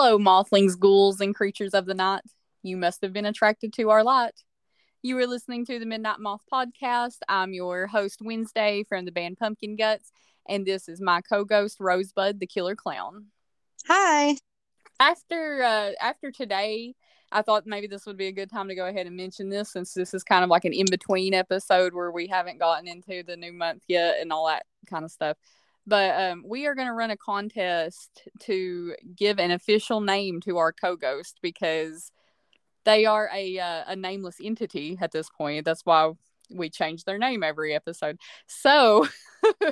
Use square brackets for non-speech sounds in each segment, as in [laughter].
Hello, mothlings, ghouls, and creatures of the night. You must have been attracted to our light. You are listening to the Midnight Moth podcast. I'm your host, Wednesday, from the band Pumpkin Guts, and this is my co-ghost, Rosebud, the Killer Clown. Hi. After uh, after today, I thought maybe this would be a good time to go ahead and mention this, since this is kind of like an in-between episode where we haven't gotten into the new month yet and all that kind of stuff but um, we are going to run a contest to give an official name to our co-ghost because they are a uh, a nameless entity at this point. That's why we change their name every episode. So [laughs]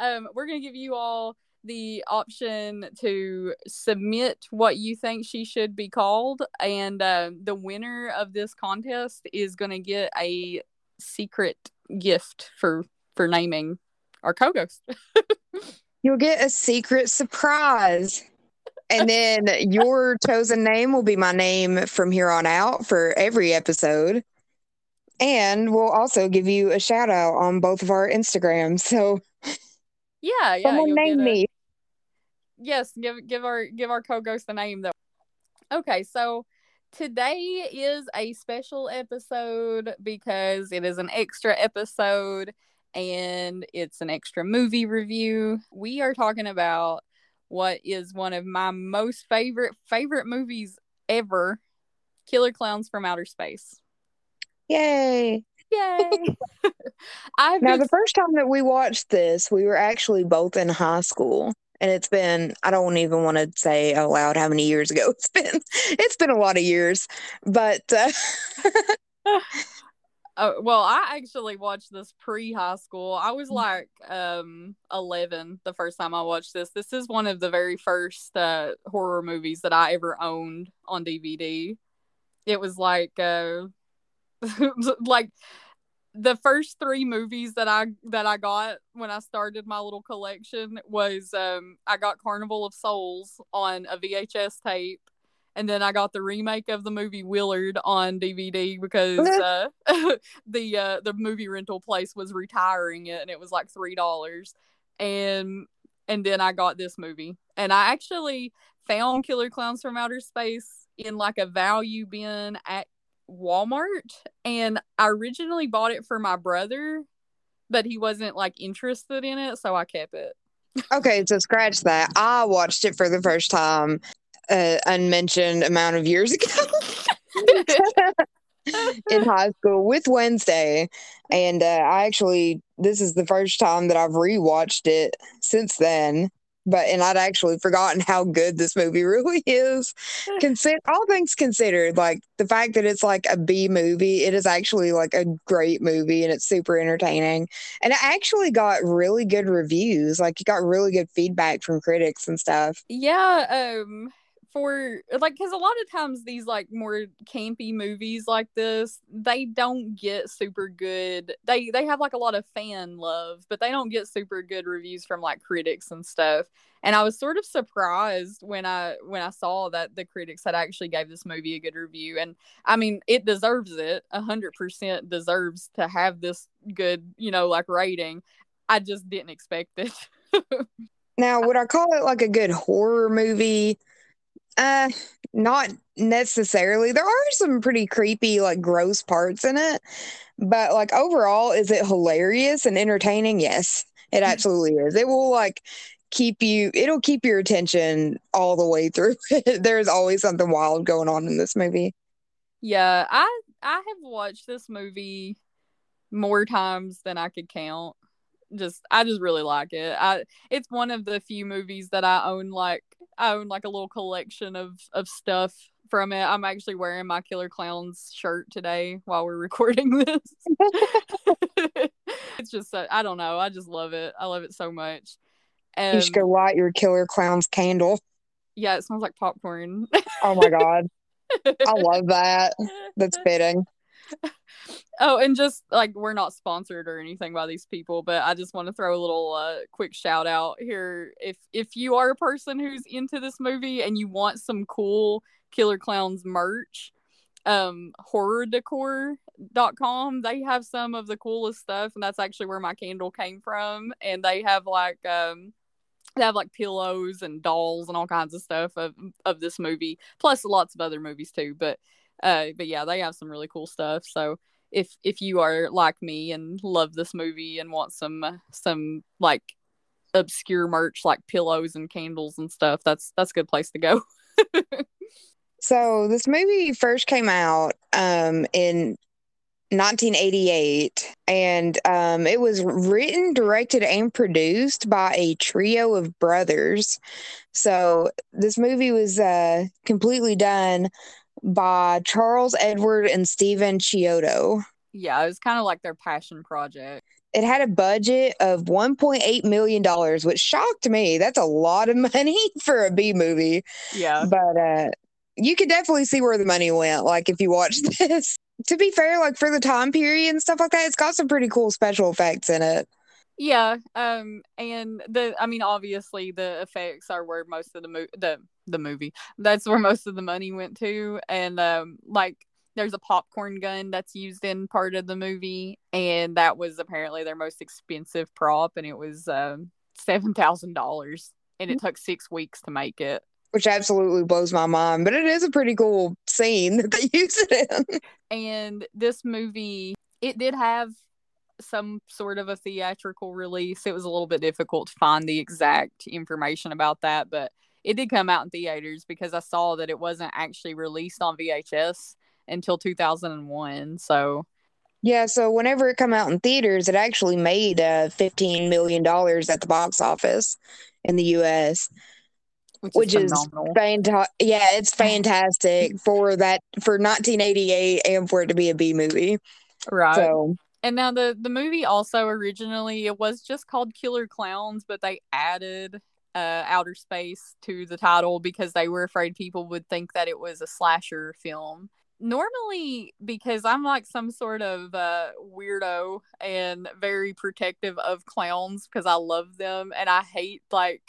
um, we're going to give you all the option to submit what you think she should be called, and uh, the winner of this contest is going to get a secret gift for for naming our co-ghost. [laughs] You'll get a secret surprise. And then your chosen name will be my name from here on out for every episode. And we'll also give you a shout out on both of our Instagrams. So yeah, yeah. Someone name a... me. Yes, give give our give our co-ghost the name though. Okay, so today is a special episode because it is an extra episode and it's an extra movie review. We are talking about what is one of my most favorite favorite movies ever, Killer Klowns from Outer Space. Yay. Yay. [laughs] [laughs] I've now, been... the first time that we watched this, we were actually both in high school. And it's been, I don't even want to say out loud how many years ago [laughs] it's been. It's been a lot of years. But uh... Uh, well, I actually watched this pre high school. I was mm. like um 11 the first time I watched this. This is one of the very first uh, horror movies that I ever owned on DVD. It was like uh [laughs] like the first three movies that I that I got when I started my little collection was um I got Carnival of Souls on a VHS tape and then I got the remake of the movie Willard on DVD because uh, [laughs] the uh, the movie rental place was retiring it, and it was like three dollars, and and then I got this movie, and I actually found Killer Klowns from Outer Space in like a value bin at Walmart, and I originally bought it for my brother, but he wasn't like interested in it, so I kept it. okay, so scratch that. I watched it for the first time uh, unmentioned amount of years ago [laughs] in high school with Wednesday. And uh, I actually, this is the first time that I've rewatched it since then. But and I'd actually forgotten how good this movie [laughs] really is. Consider all things considered, like the fact that it's like a B movie, it is actually like a great movie and it's super entertaining. And it actually got really good reviews. Like it got really good feedback from critics and stuff. Yeah, um for like because a lot of times these like more campy movies like this they don't get super good they they have like a lot of fan love but they don't get super good reviews from like critics and stuff. And i was sort of surprised when i when i saw that the critics had actually gave this movie a good review. And i mean it deserves it a hundred percent deserves to have this good you know like rating. I just didn't expect it. [laughs] Now would i call it like a good horror movie uh, not necessarily. There are some pretty creepy, like gross parts in it, but like overall, is it hilarious and entertaining? Yes, it mm-hmm. absolutely is. It will like keep you. It'll keep your attention all the way through. [laughs] There's always something wild going on in this movie. Yeah, I I have watched this movie more times than I could count. Just I just really like it. I it's one of the few movies that I own like I own like a little collection of of stuff from it. I'm actually wearing my Killer Clowns shirt today while we're [laughs] recording this. [laughs] [laughs] it's just uh, I don't know. I just love it. I love it so much. And you should go light your Killer Clowns candle. Yeah, it smells like popcorn. oh my god. I love that. That's fitting. Oh, and just like we're not sponsored or anything by these people, but I just want to throw a little uh, quick shout out here. If if you are a person who's into this movie and you want some cool Killer Clowns merch, um horrordecor.com they have some of the coolest stuff and that's actually where my candle came from and they have like um they have like pillows and dolls and all kinds of stuff of of this movie, plus lots of other movies too. But uh, but yeah, they have some really cool stuff. So if if you are like me and love this movie and want some some like obscure merch like pillows and candles and stuff, that's that's a good place to go. [laughs] so this movie first came out um in 1988 and um, it was written directed and produced by a trio of brothers so this movie was uh, completely done by charles edward and stephen chiodo. Yeah it was kind of like their passion project. It had a budget of 1.8 million dollars which shocked me. That's a lot of [laughs] money for a b movie. Yeah. But uh you could definitely see where the money went like if you watch [laughs] this. To be fair, like for the time period and stuff like that, it's got some pretty cool special effects in it. Yeah, um, and the I mean, obviously the effects are where most of the mo- the the movie that's where most of the money went to, and um, like there's a popcorn gun that's used in part of the movie, and that was apparently their most expensive prop, and it was um seven thousand dollars, and it mm-hmm. took six weeks to make it which absolutely blows my mind. But it is a pretty cool scene [laughs] that they use it in. And this movie, it did have some sort of a theatrical release. It was a little bit difficult to find the exact information about that, but it did come out in theaters because I saw that it wasn't actually released on VHS until 2001. So yeah, so whenever it come out in theaters, it actually made uh, 15 million dollars at the box office in the US which, which is, is fantastic. Yeah, it's fantastic [laughs] for that for 1988 and for it to be a B movie. Right. So and now the the movie also originally it was just called Killer Clowns, but they added uh outer space to the title because they were afraid people would think that it was a slasher film. Normally because I'm like some sort of uh weirdo and very protective of clowns because I love them and I hate like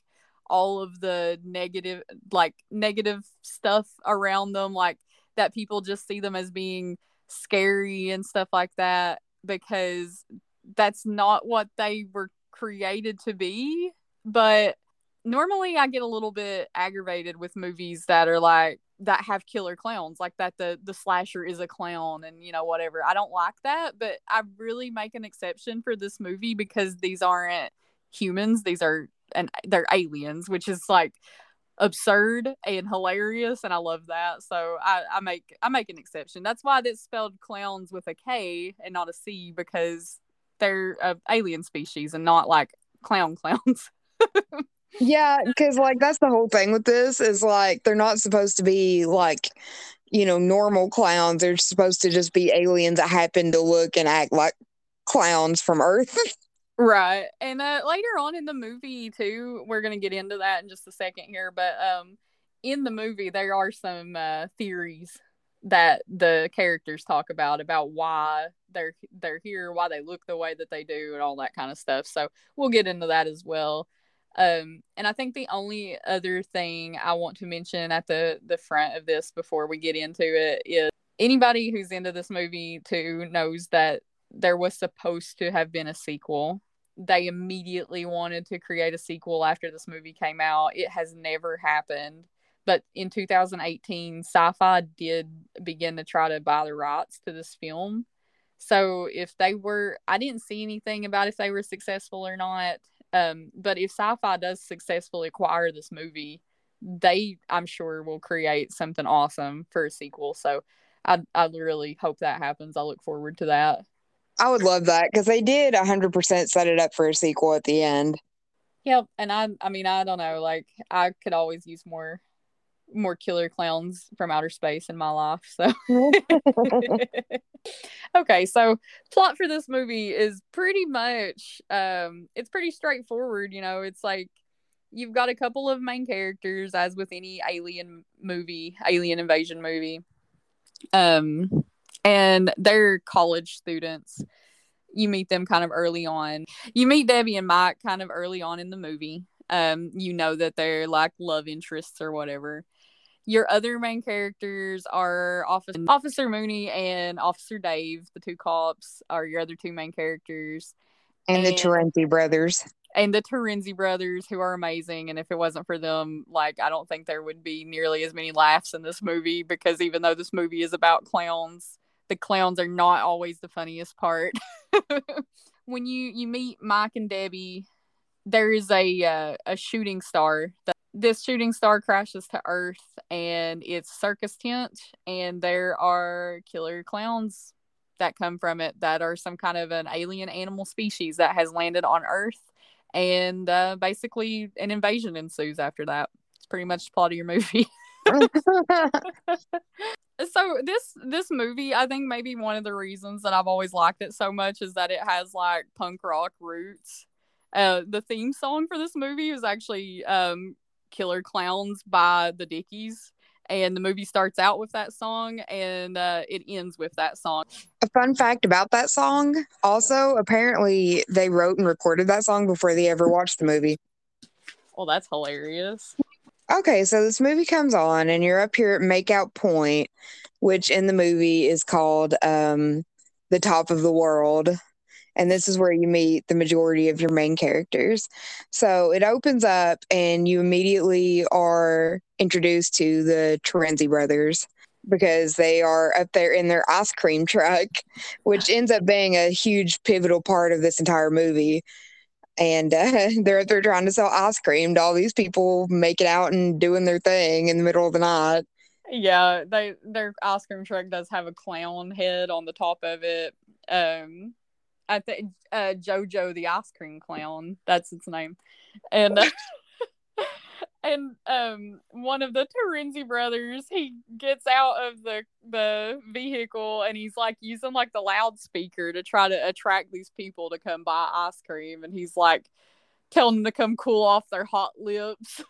all of the negative like negative stuff around them like that people just see them as being scary and stuff like that because that's not what they were created to be but normally i get a little bit aggravated with movies that are like that have killer clowns like that the the slasher is a clown and you know whatever i don't like that but i really make an exception for this movie because these aren't humans these are and they're aliens, which is like absurd and hilarious and I love that. So I, I make I make an exception. That's why it's spelled clowns with a K and not a C because they're a alien species and not like clown clowns. [laughs] yeah, because like that's the whole thing with this is like they're not supposed to be like you know normal clowns. They're supposed to just be aliens that happen to look and act like clowns from Earth. [laughs] Right. And uh, later on in the movie too, we're going to get into that in just a second here, but um in the movie there are some uh, theories that the characters talk about about why they're they're here, why they look the way that they do and all that kind of stuff. So we'll get into that as well. Um and I think the only other thing I want to mention at the the front of this before we get into it is anybody who's into this movie too knows that there was supposed to have been a sequel they immediately wanted to create a sequel after this movie came out. It has never happened. But in 2018, Syfy did begin to try to buy the rights to this film. So if they were, I didn't see anything about if they were successful or not. Um, but if Syfy does successfully acquire this movie, they, I'm sure, will create something awesome for a sequel. So I, I really hope that happens. I look forward to that. I would love that because they did 100% set it up for a sequel at the end. Yep, and I I mean I don't know, like I could always use more more killer clowns from outer space in my life. So [laughs] [laughs] Okay, so plot for this movie is pretty much um it's pretty straightforward, you know, it's like you've got a couple of main characters as with any alien movie, alien invasion movie. Um and they're college students. You meet them kind of early on. You meet Debbie and Mike kind of early on in the movie. Um, you know that they're like love interests or whatever. Your other main characters are Officer Officer Mooney and Officer Dave. The two cops are your other two main characters. And, and the Terenzi brothers. and the Terenzi brothers, who are amazing. And if it wasn't for them, like I don't think there would be nearly as many laughs in this movie because even though this movie is about clowns, the clowns are not always the funniest part. [laughs] when you you meet Mike and Debbie, there is a uh, a shooting star. That, this shooting star crashes to Earth, and it's circus tent, and there are killer clowns that come from it that are some kind of an alien animal species that has landed on Earth and uh, basically an invasion ensues after that. It's pretty much the plot of your movie. [laughs] so this this movie, I think maybe one of the reasons that I've always liked it so much is that it has like punk rock roots. Uh, the theme song for this movie was actually um, "Killer Clowns" by the Dickies and the movie starts out with that song and uh, it ends with that song. A fun fact about that song also, apparently, they wrote and recorded that song before they ever watched the movie. Well, that's hilarious. Okay, so this movie comes on, and you're up here at Makeout Point, which in the movie is called um, the top of the world and this is where you meet the majority of your main characters. So it opens up, and you immediately are introduced to the Terenzi brothers because they are up there in their ice cream truck, which ends up being a huge pivotal part of this entire movie. And uh, [laughs] they're they're trying to sell ice cream to all these people making out and doing their thing in the middle of the night. Yeah, they their ice cream truck does have a clown head on the top of it. Um, I think uh, Jojo the ice cream clown. That's its name, and uh, [laughs] and um one of the Terenzi brothers he gets out of the the vehicle and he's like using like the loudspeaker to try to attract these people to come buy ice cream and he's like telling them to come cool off their hot lips.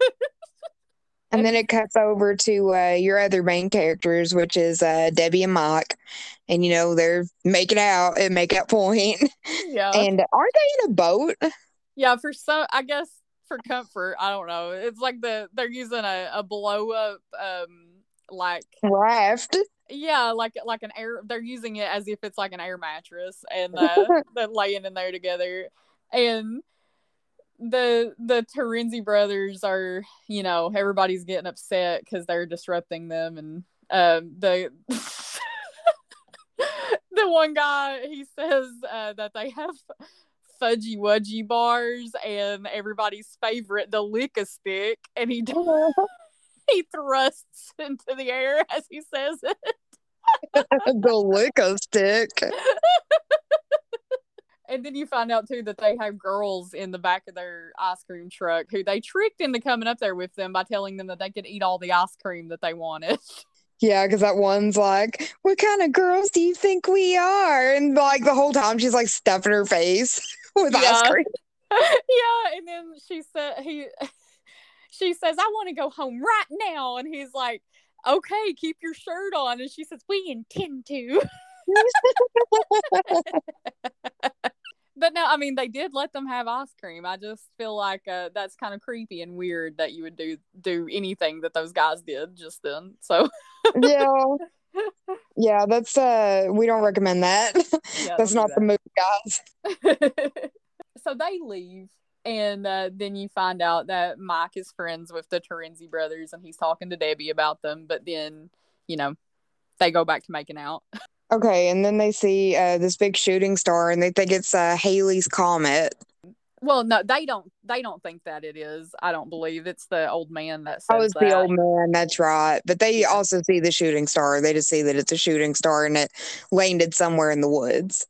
[laughs] And then it cuts over to uh, your other main characters, which is uh, Debbie and Mike. And, you know, they're making out at Makeout Point. [laughs] Yeah. And aren't they in a boat? Yeah, for some, I guess for comfort, I don't know. It's like the they're using a, a blow up, um, like raft. Yeah, like like an air. They're using it as if it's like an air mattress, and uh, [laughs] they're laying in there together. And the the Terenzi brothers are, you know, everybody's getting upset because they're disrupting them, and um, the [laughs] the one guy he says uh, that they have fudgy wudgy bars and everybody's favorite the lick a stick, and he [laughs] [laughs] he thrusts into the air as he says it. the lick a stick. And then you find out too that they have girls in the back of their ice cream truck who they tricked into coming up there with them by telling them that they could eat all the ice cream that they wanted. [laughs] Yeah, because that one's like, "What kind of girls do you think we are?" And like the whole time, she's like stuffing her face [laughs] with yeah. ice cream. [laughs] yeah, and then she said he, she says, "I want to go home right now," and he's like, "Okay, keep your shirt on," and she says, "We intend to." But no, I mean they did let them have ice cream. I just feel like uh, that's kind of creepy and weird that you would do do anything that those guys did just then. So yeah, yeah, that's uh, we don't recommend that. [laughs] Yeah, [laughs] that's not that. the movie, guys. [laughs] so they leave, and uh, then you find out that Mike is friends with the Terenzi brothers, and he's talking to Debbie about them. But then, you know, they go back to making out. Okay, and then they see uh, this big shooting star, and they think it's uh, Halley's comet. Well, no, they don't. They don't think that it is. I don't believe it's the old man that says. Oh, it's that. the old man. That's right. But they also see the shooting star. They just see that it's a shooting star and it landed somewhere in the woods.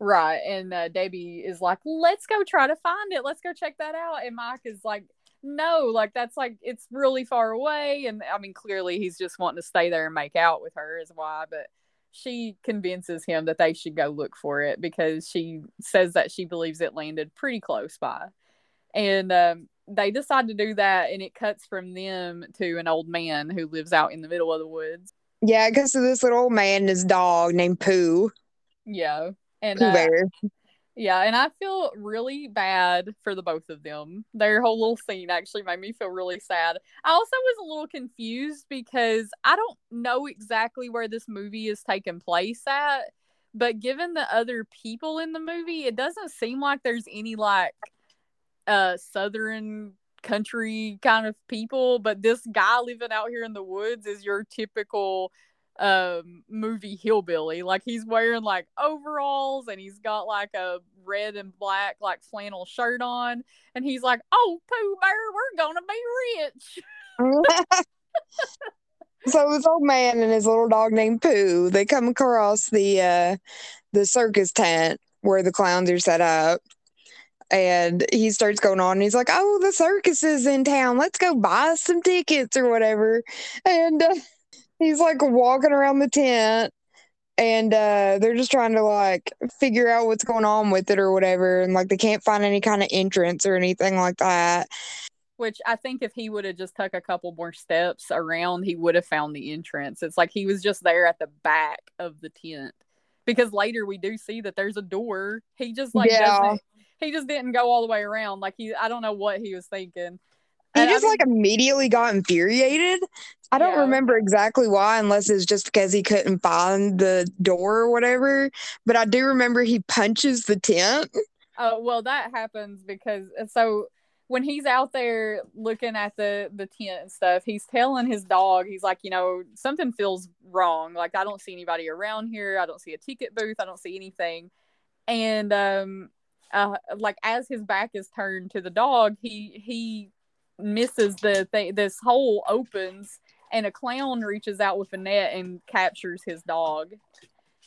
Right, and uh, Debbie is like, "Let's go try to find it. Let's go check that out." And Mike is like, "No, like that's like it's really far away." And I mean, clearly he's just wanting to stay there and make out with her, is why. But she convinces him that they should go look for it because she says that she believes it landed pretty close by. And um, they decide to do that, and it cuts from them to an old man who lives out in the middle of the woods. Yeah, because of this little old man and his dog named Pooh. Yeah. And Pooh uh, Bear. Yeah, and I feel really bad for the both of them. Their whole little scene actually made me feel really sad. I also was a little confused because I don't know exactly where this movie is taking place at, but given the other people in the movie, it doesn't seem like there's any like uh southern country kind of people, but this guy living out here in the woods is your typical um movie hillbilly like he's wearing like overalls and he's got like a red and black like flannel shirt on and he's like oh pooh bear we're gonna be rich. [laughs] So this old man and his little dog named pooh they come across the uh the circus tent where the clowns are set up and he starts going on and he's like oh the circus is in town. Let's go buy some tickets or whatever. And uh, he's like walking around the tent and uh, they're just trying to like figure out what's going on with it or whatever and like they can't find any kind of entrance or anything like that. Which i think if he would have just took a couple more steps around he would have found the entrance. It's like he was just there at the back of the tent. Because later we do see that there's a door. He just like yeah. he just didn't go all the way around. Like he i don't know what he was thinking he and just I mean, like immediately got infuriated. I don't yeah. remember exactly why, unless it's just because he couldn't find the door or whatever. But I do remember he punches the tent. Oh well, that happens because uh, so when he's out there looking at the the tent and stuff, he's telling his dog, he's like, you know, something feels wrong. Like I don't see anybody around here. I don't see a ticket booth. I don't see anything. And um, uh, like as his back is turned to the dog, he he misses the thing. This hole opens, and a clown reaches out with a net and captures his dog.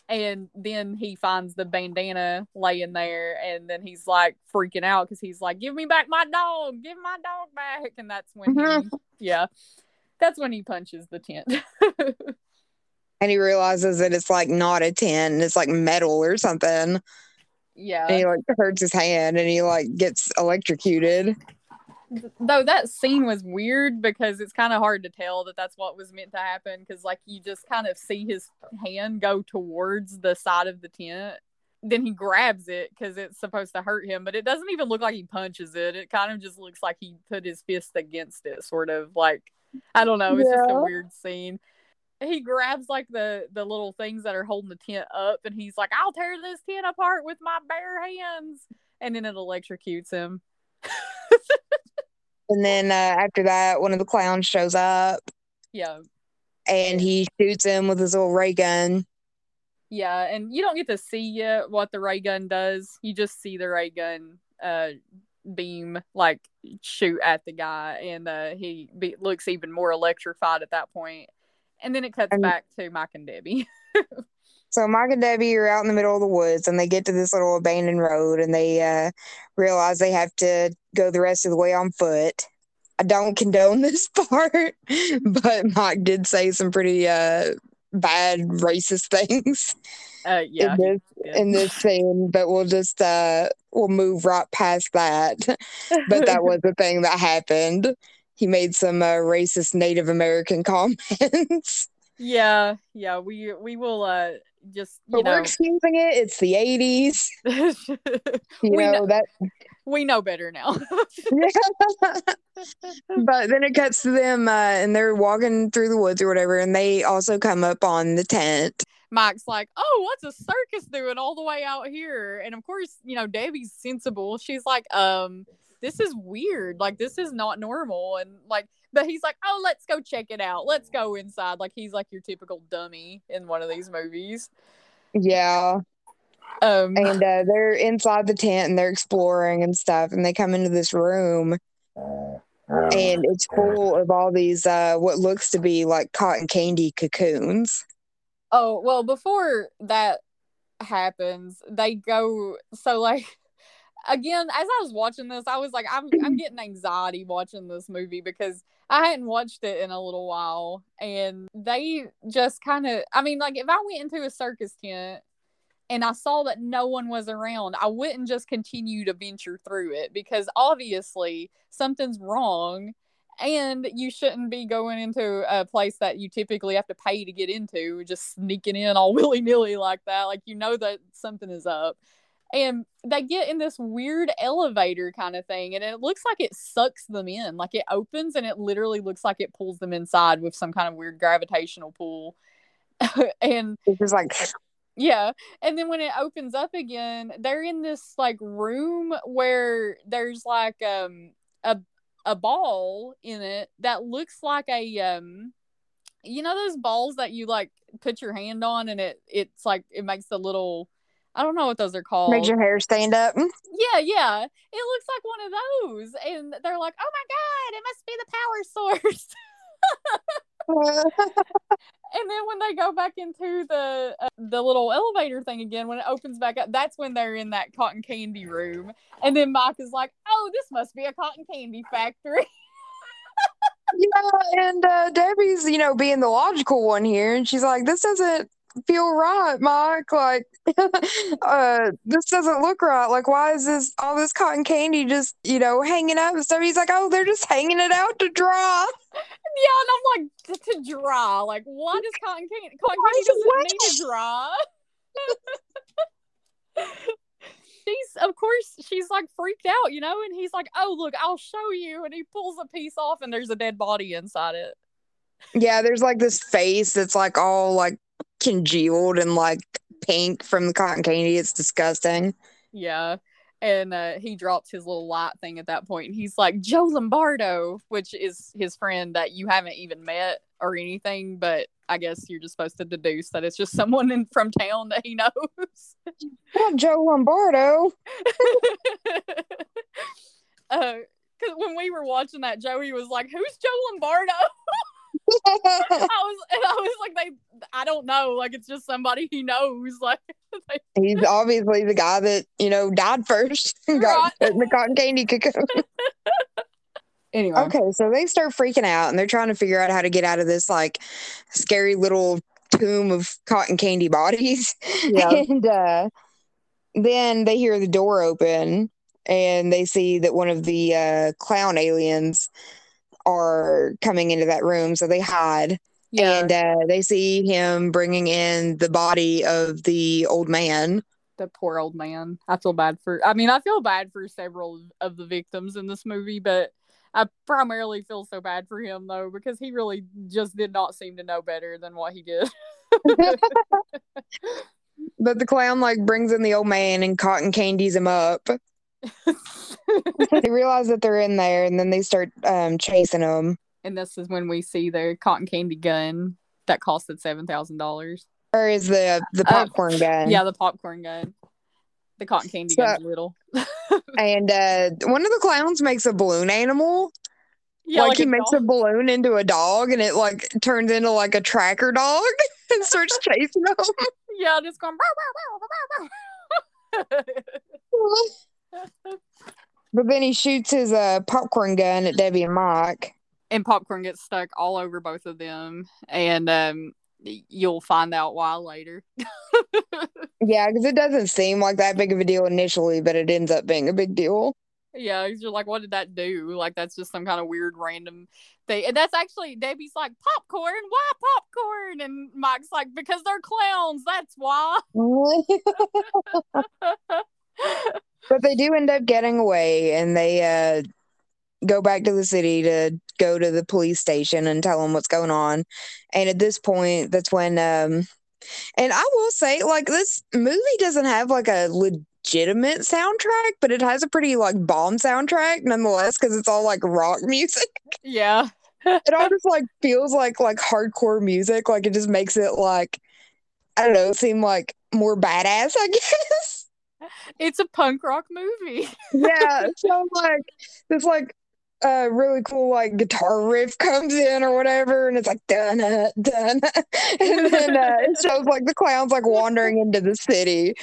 And then he finds the bandana laying there, and then he's like freaking out because he's like, "Give me back my dog! Give my dog back!" And that's when he, mm-hmm. yeah, that's when he punches the tent. [laughs] and he realizes that it's like not a tent; it's like metal or something. Yeah, and he like hurts his hand, and he like gets electrocuted though that scene was weird because it's kind of hard to tell that that's what was meant to happen because like you just kind of see his hand go towards the side of the tent. Then he grabs it because it's supposed to hurt him but it doesn't even look like he punches it. It kind of just looks like he put his fist against it sort of like i don't know it's yeah. just a weird scene. He grabs like the the little things that are holding the tent up and he's like i'll tear this tent apart with my bare hands. And then it electrocutes him [laughs] And then uh, after that, one of the clowns shows up. Yeah. And he shoots him with his little ray gun. Yeah, and you don't get to see yet what the ray gun does. You just see the ray gun uh, beam like shoot at the guy, and uh, he be- looks even more electrified at that point. And then it cuts and- back to Mike and Debbie. [laughs] So Mike and Debbie are out in the middle of the woods and they get to this little abandoned road and they uh, realize they have to go the rest of the way on foot. I don't condone [laughs] this part, but Mike did say some pretty uh, bad racist [laughs] things. Uh, yeah, in this, in this scene, but we'll just uh, we'll move right past that. [laughs] but that was the thing that happened. He made some uh, racist Native American comments. Yeah, yeah, we we will uh just you but know we're excusing it. It's the eighties. you know, know, that we know better now. [laughs] but then it cuts to them uh, and they're walking through the woods or whatever, and they also come up on the tent. Mike's like, "Oh, what's a circus doing all the way out here?" And of course, you know, Debbie's sensible. She's like, "Um, this is weird. Like, this is not normal." And like, but he's like, "Oh, let's go check it out. Let's go inside." Like he's like your typical dummy in one of these movies. Yeah. Um, [laughs] and uh, they're inside the tent and they're exploring and stuff, and they come into this room, and it's full of all these uh, what looks to be like cotton candy cocoons. Oh well, before that happens, they go so like [laughs] again, as I was watching this, I was like, I'm I'm [clears throat] getting anxiety watching this movie because I hadn't watched it in a little while, and they just kind of, I mean, like if I went into a circus tent and I saw that no one was around, I wouldn't just continue to venture through it because obviously something's wrong. And you shouldn't be going into a place that you typically have to pay to get into, just sneaking in all [laughs] willy nilly like that. Like, you know that something is up and they get in this weird elevator kind of thing and it looks like it sucks them in like it opens and it literally looks like it pulls them inside with some kind of weird gravitational pull [laughs] and it's just like Yeah. And then when it opens up again, they're in this like room where there's like um a a ball in it that looks like a um you know those balls that you like put your hand on and it it's like it makes the little I don't know what those are called. Makes your hair stand up. [laughs] Yeah, yeah. It looks like one of those. And they're like, oh my God, it must be the power source. [laughs] and then when they go back into the uh, the little elevator thing again, when it opens back up, that's when they're in that cotton candy room. And then Mike is like, oh, this must be a cotton candy factory. [laughs] yeah, and uh, Debbie's, you know, being the logical one here, and she's like, this doesn't feel right, Mike. Like, [laughs] uh, this doesn't look right. Like, why is this all this cotton candy just, you know, hanging up and stuff? He's like, oh, they're just hanging it out to dry. [laughs] Yeah, and I'm like, to, to dry. Like, why does cotton candy? Cotton candy doesn't need to dry. [laughs] she's of course she's like freaked out, you know, and he's like, "Oh, look, I'll show you," and he pulls a piece off, and there's a dead body inside it. Yeah, there's like this face that's like all like congealed and like pink from the cotton candy. It's disgusting. Yeah. And uh, he drops his little light thing at that point, and he's like Joe Lombardo, which is his friend that you haven't even met or anything, but I guess you're just supposed to deduce that it's just someone in, from town that he knows. Not Joe Lombardo. [laughs] uh, cause when we were watching that, Joey was like, "Who's Joe Lombardo?" [laughs] I was, and I was like, they, I don't know, like it's just somebody he knows. [laughs] Like he's obviously the guy that you know died first, [laughs] got right. the cotton candy cocoon. [laughs] anyway, okay, so they start freaking out and they're trying to figure out how to get out of this like scary little tomb of cotton candy bodies. Yeah. and uh, then they hear the door open and they see that one of the uh, clown aliens are coming into that room, so they hide. Yeah. And uh, they see him bringing in the body of the old man. The poor old man. I feel bad for. I mean, I feel bad for several of the victims in this movie, but I primarily feel so bad for him though because he really just did not seem to know better than what he did. [laughs] but the clown like brings in the old man and cotton candies him up. They realize that they're in there and then they start um, chasing them. And this is when we see their cotton candy gun that costed $7,000. Or is the the uh, popcorn uh, gun? Yeah, the popcorn gun. The cotton candy so, gun's little. [laughs] and uh, one of the clowns makes a balloon animal. Yeah, like, like he makes dog. a balloon into a dog and it like turns into like a tracker dog [laughs] and starts [laughs] chasing them. Yeah, just going. But then he shoots his uh, popcorn gun at Debbie and Mike. And popcorn gets stuck all over both of them. And um, you'll find out why later. [laughs] yeah, because it doesn't seem like that big of a deal initially, but it ends up being a big deal. Yeah, you're like, what did that do? Like, that's just some kind of weird random thing. And that's actually Debbie's like, popcorn? Why popcorn? And Mike's like, because they're clowns. That's why. [laughs] [laughs] but they do end up getting away and they uh, go back to the city to go to the police station and tell them what's going on. And at this point, that's when, um, and I will say, like, this movie doesn't have like a legitimate soundtrack, but it has a pretty like bomb soundtrack nonetheless because it's all like rock [laughs] music. Yeah. it all just like feels like like hardcore music. Like it just makes it like I don't know, seem like more badass, I [laughs] guess it's a punk rock movie. [laughs] yeah, so like this like uh really cool like guitar riff comes in or whatever and it's like dun dun [laughs] and then uh, it shows like the clowns like wandering into the city.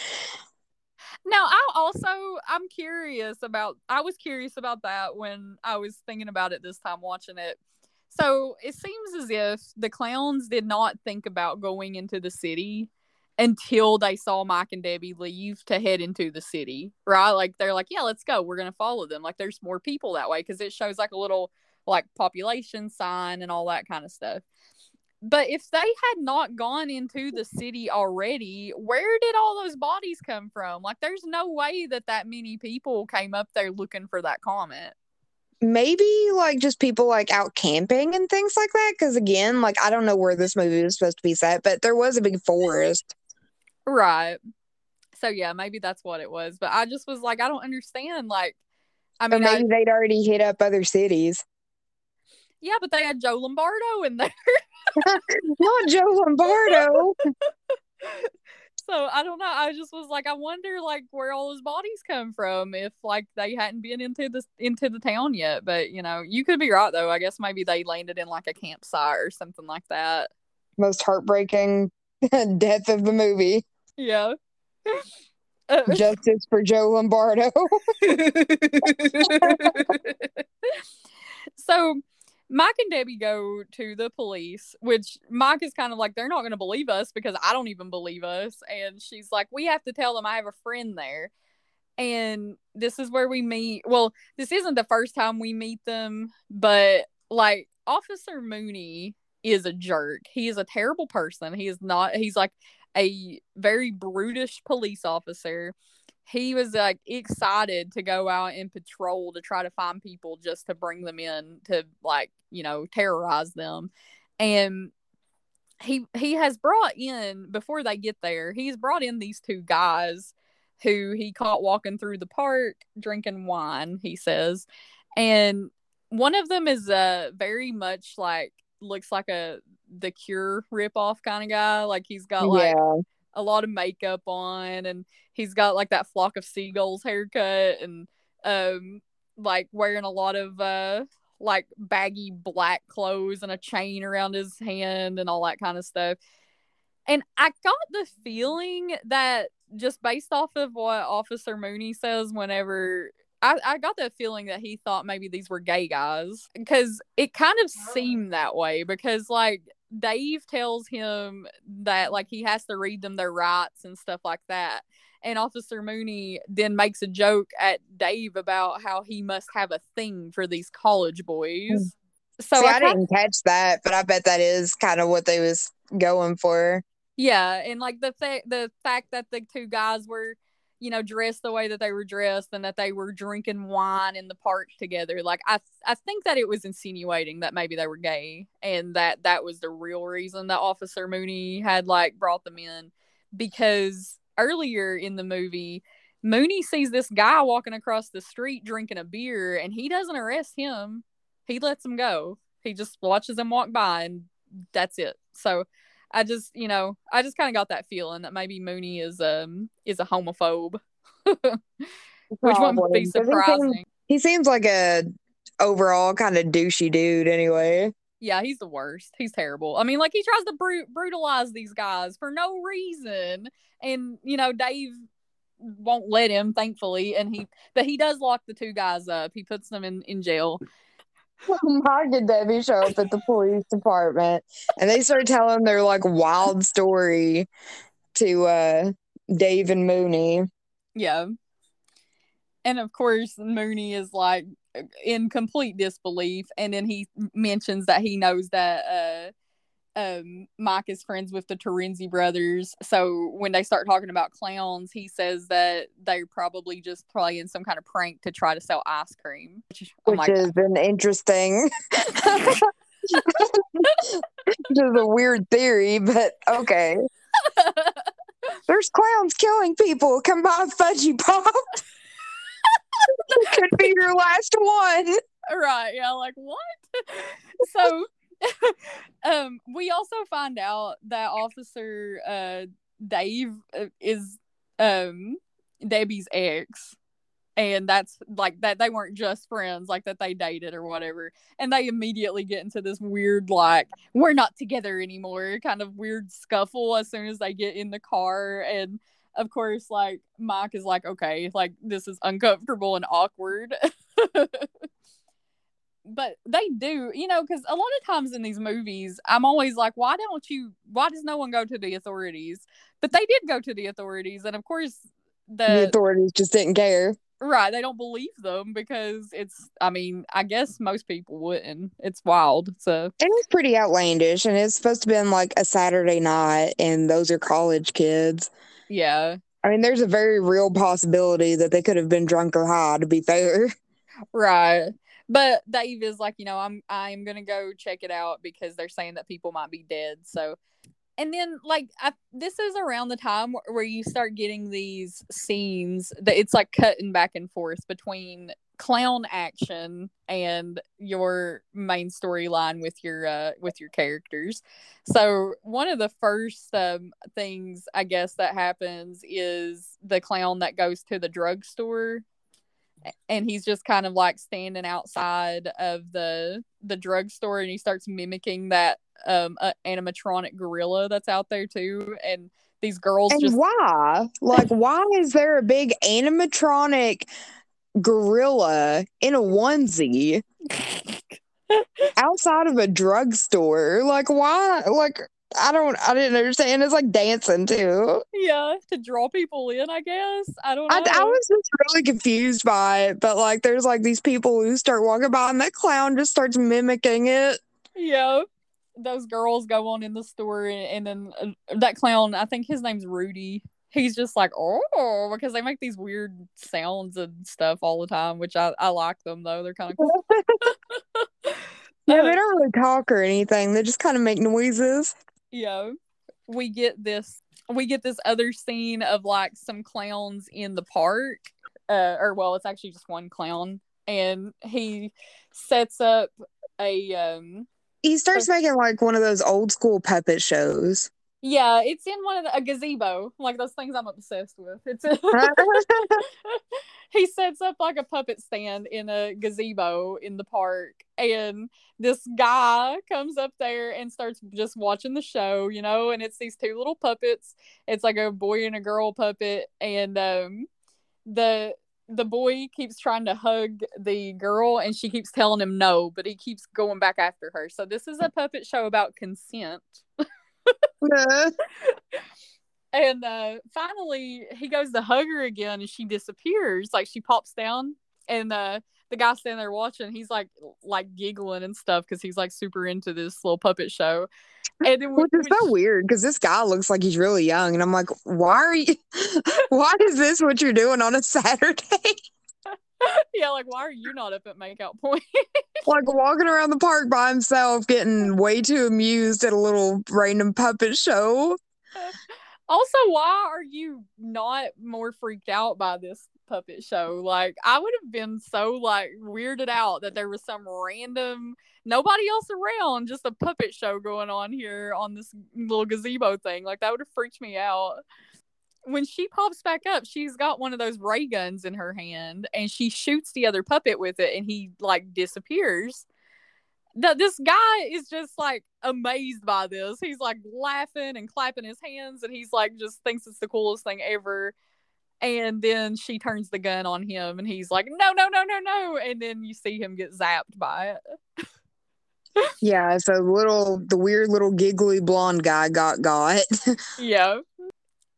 Now i also i'm curious about i was curious about that when i was thinking about it this time watching it. So it seems as if the clowns did not think about going into the city until they saw Mike and Debbie leave to head into the city, right? Like they're like, yeah, let's go. We're gonna follow them. Like there's more people that way because it shows like a little like population sign and all that kind of stuff. But if they had not gone into the city already, where did all those bodies come from? Like there's no way that that many people came up there looking for that comet. Maybe like just people like out camping and things like that. Cause again, like I don't know where this movie was supposed to be set, but there was a big forest. Right. So yeah, maybe that's what it was. But I just was like, I don't understand. Like, I Or mean, I, maybe they'd already hit up other cities. yeah, but they had Joe Lombardo in there. [laughs] Not Joe Lombardo. [laughs] So I don't know. I just was like, I wonder like where all those bodies come from if like they hadn't been into the into the town yet. But you know, you could be right though. I guess maybe they landed in like a campsite or something like that. Most heartbreaking [laughs] death of the movie. Yeah. [laughs] Uh, [laughs] Justice for Joe Lombardo. [laughs] so Mike and Debbie go to the police, which Mike is kind of like, they're not going to believe us because I don't even believe us. And she's like, we have to tell them I have a friend there. And this is where we meet. Well, this isn't the first time we meet them, but like Officer Mooney is a jerk. He is a terrible person. He is not, he's like a very brutish police officer. He was like excited to go out and patrol to try to find people just to bring them in to like you know terrorize them. And he he has brought in before they get there he's brought in these two guys who he caught walking through the park drinking wine he says. And one of them is uh very much like looks like a the cure rip off kind of guy like he's got like yeah. a lot of makeup on and he's got like that flock of seagulls haircut and um like wearing a lot of uh like baggy black clothes and a chain around his hand and all that kind of stuff. And I got the feeling that just based off of what Officer Mooney says whenever I, I got the feeling that he thought maybe these were gay guys because it kind of oh. seemed that way because like Dave tells him that like he has to read them their rights and stuff like that. And Officer Mooney then makes a joke at Dave about how he must have a thing for these college hmm. boys. So See, I I kinda- didn't catch that, but I bet that is kind of what they was going for. Yeah, and like the the fact that the two guys were, you know, dressed the way that they were dressed and that they were drinking wine in the park together, like I I think that it was insinuating that maybe they were gay and that that was the real reason that Officer Mooney had like brought them in because earlier in the movie Mooney sees this guy walking across the street drinking a beer and he doesn't arrest him. He lets him go. He just watches him walk by and that's it. So I just, you know, I just kind of got that feeling that maybe Mooney is um is a homophobe, [laughs] which wouldn't Probably, be 'cause he seems- surprising. He seems like a overall kind of douchey dude anyway. Yeah, he's the worst. He's terrible. I mean, like he tries to bru- brutalize these guys for no reason, and you know, Dave won't let him, thankfully, and he but he does lock the two guys up. He puts them in in jail. Mike and Debbie show up at the police department and they start telling their like wild story to uh Dave and Mooney. Yeah. And of course, Mooney is like in complete disbelief. And then he mentions that he knows that uh, um, Mike is friends with the Terenzi brothers. So when they start talking about clowns, he says that they're probably just playing some kind of prank to try to sell ice cream. Which, Which like, is an interesting which is a weird theory, but okay. [laughs] There's clowns killing people. Come buy fudgy pop. Could be your last one. right yeah like what [laughs] so [laughs] um we also find out that officer uh dave uh, is um debbie's ex. And that's like that they weren't just friends like that they dated or whatever. And they immediately get into this weird like we're not together anymore kind of weird scuffle as soon as they get in the car. And of course like mike is like okay like this is uncomfortable and awkward [laughs] but they do, you know, because a lot of times in these movies, I'm always like, why don't you, why does no one go to the authorities? But they did go to the authorities. And of course, The the, authorities just didn't care. right, they don't believe them because it's, I mean, I guess most people wouldn't. It's wild. So, And it's pretty outlandish, and it's supposed to be like a Saturday night, and those are college kids. yeah, I mean, there's a very real possibility that they could have been drunk or high, to be fair. right. But Dave is like, you know, I'm I'm gonna go check it out because they're saying that people might be dead. So and then like I, this is around the time where, you start getting these scenes that it's like cutting back and forth between clown action and your main storyline with your uh with your characters so one of the first um things i guess that happens is the clown that goes to the drugstore and he's just kind of like standing outside of the the drugstore and he starts mimicking that um uh, animatronic gorilla that's out there too and these girls And just why? Like, [laughs] why is there a big animatronic gorilla in a onesie [laughs] outside of a drugstore? Like, why? Like, I don't, I didn't understand. It's like dancing too. yeah to draw people in i guess i don't know I, I was just really confused by it, but like, there's like these people who start walking by, and that clown just starts mimicking it. yeah those girls go on in the store and, and then uh, that clown i think his name's rudy he's just like oh because they make these weird sounds and stuff all the time which i, I like them though they're kind of cool [laughs] Yeah, they [laughs] don't really talk or anything. They just kind of make noises. Yeah we get this we get this other scene of like some clowns in the park uh or well it's actually just one clown and he sets up a um He starts making like one of those old school puppet shows. Yeah it's in one of the a gazebo like those things i'm obsessed with. It's [laughs] he sets up like a puppet stand in a gazebo in the park and this guy comes up there and starts just watching the show you know and it's these two little puppets. It's like a boy and a girl puppet and um the the boy keeps trying to hug the girl and she keeps telling him no but he keeps going back after her. So this is a puppet show about consent [laughs] [laughs] and uh finally he goes to hug her again and she disappears like she pops down and uh the guy standing there watching he's like like giggling and stuff because he's like super into this little puppet show and then Which is so weird because this guy looks like he's really young, and I'm like, why are you? [laughs] why is this what you're doing on a Saturday? [laughs] [laughs] yeah like why are you not up at makeout point? [laughs] Like walking around the park by himself, getting way too amused at a little random puppet show. [laughs] also why are you not more freaked out by this puppet show? Like i would have been so like weirded out that there was some random nobody else around just a puppet show going on here on this little gazebo thing. Like that would have freaked me out when she pops back up she's got one of those ray guns in her hand and she shoots the other puppet with it and he like disappears that this guy is just like amazed by this. He's like laughing and clapping his hands, and he's like just thinks it's the coolest thing ever. And then she turns the gun on him, and he's like, "No, no, no, no, no!" And then you see him get zapped by it. [laughs] Yeah, so little the weird little giggly blonde guy got got. [laughs] Yeah.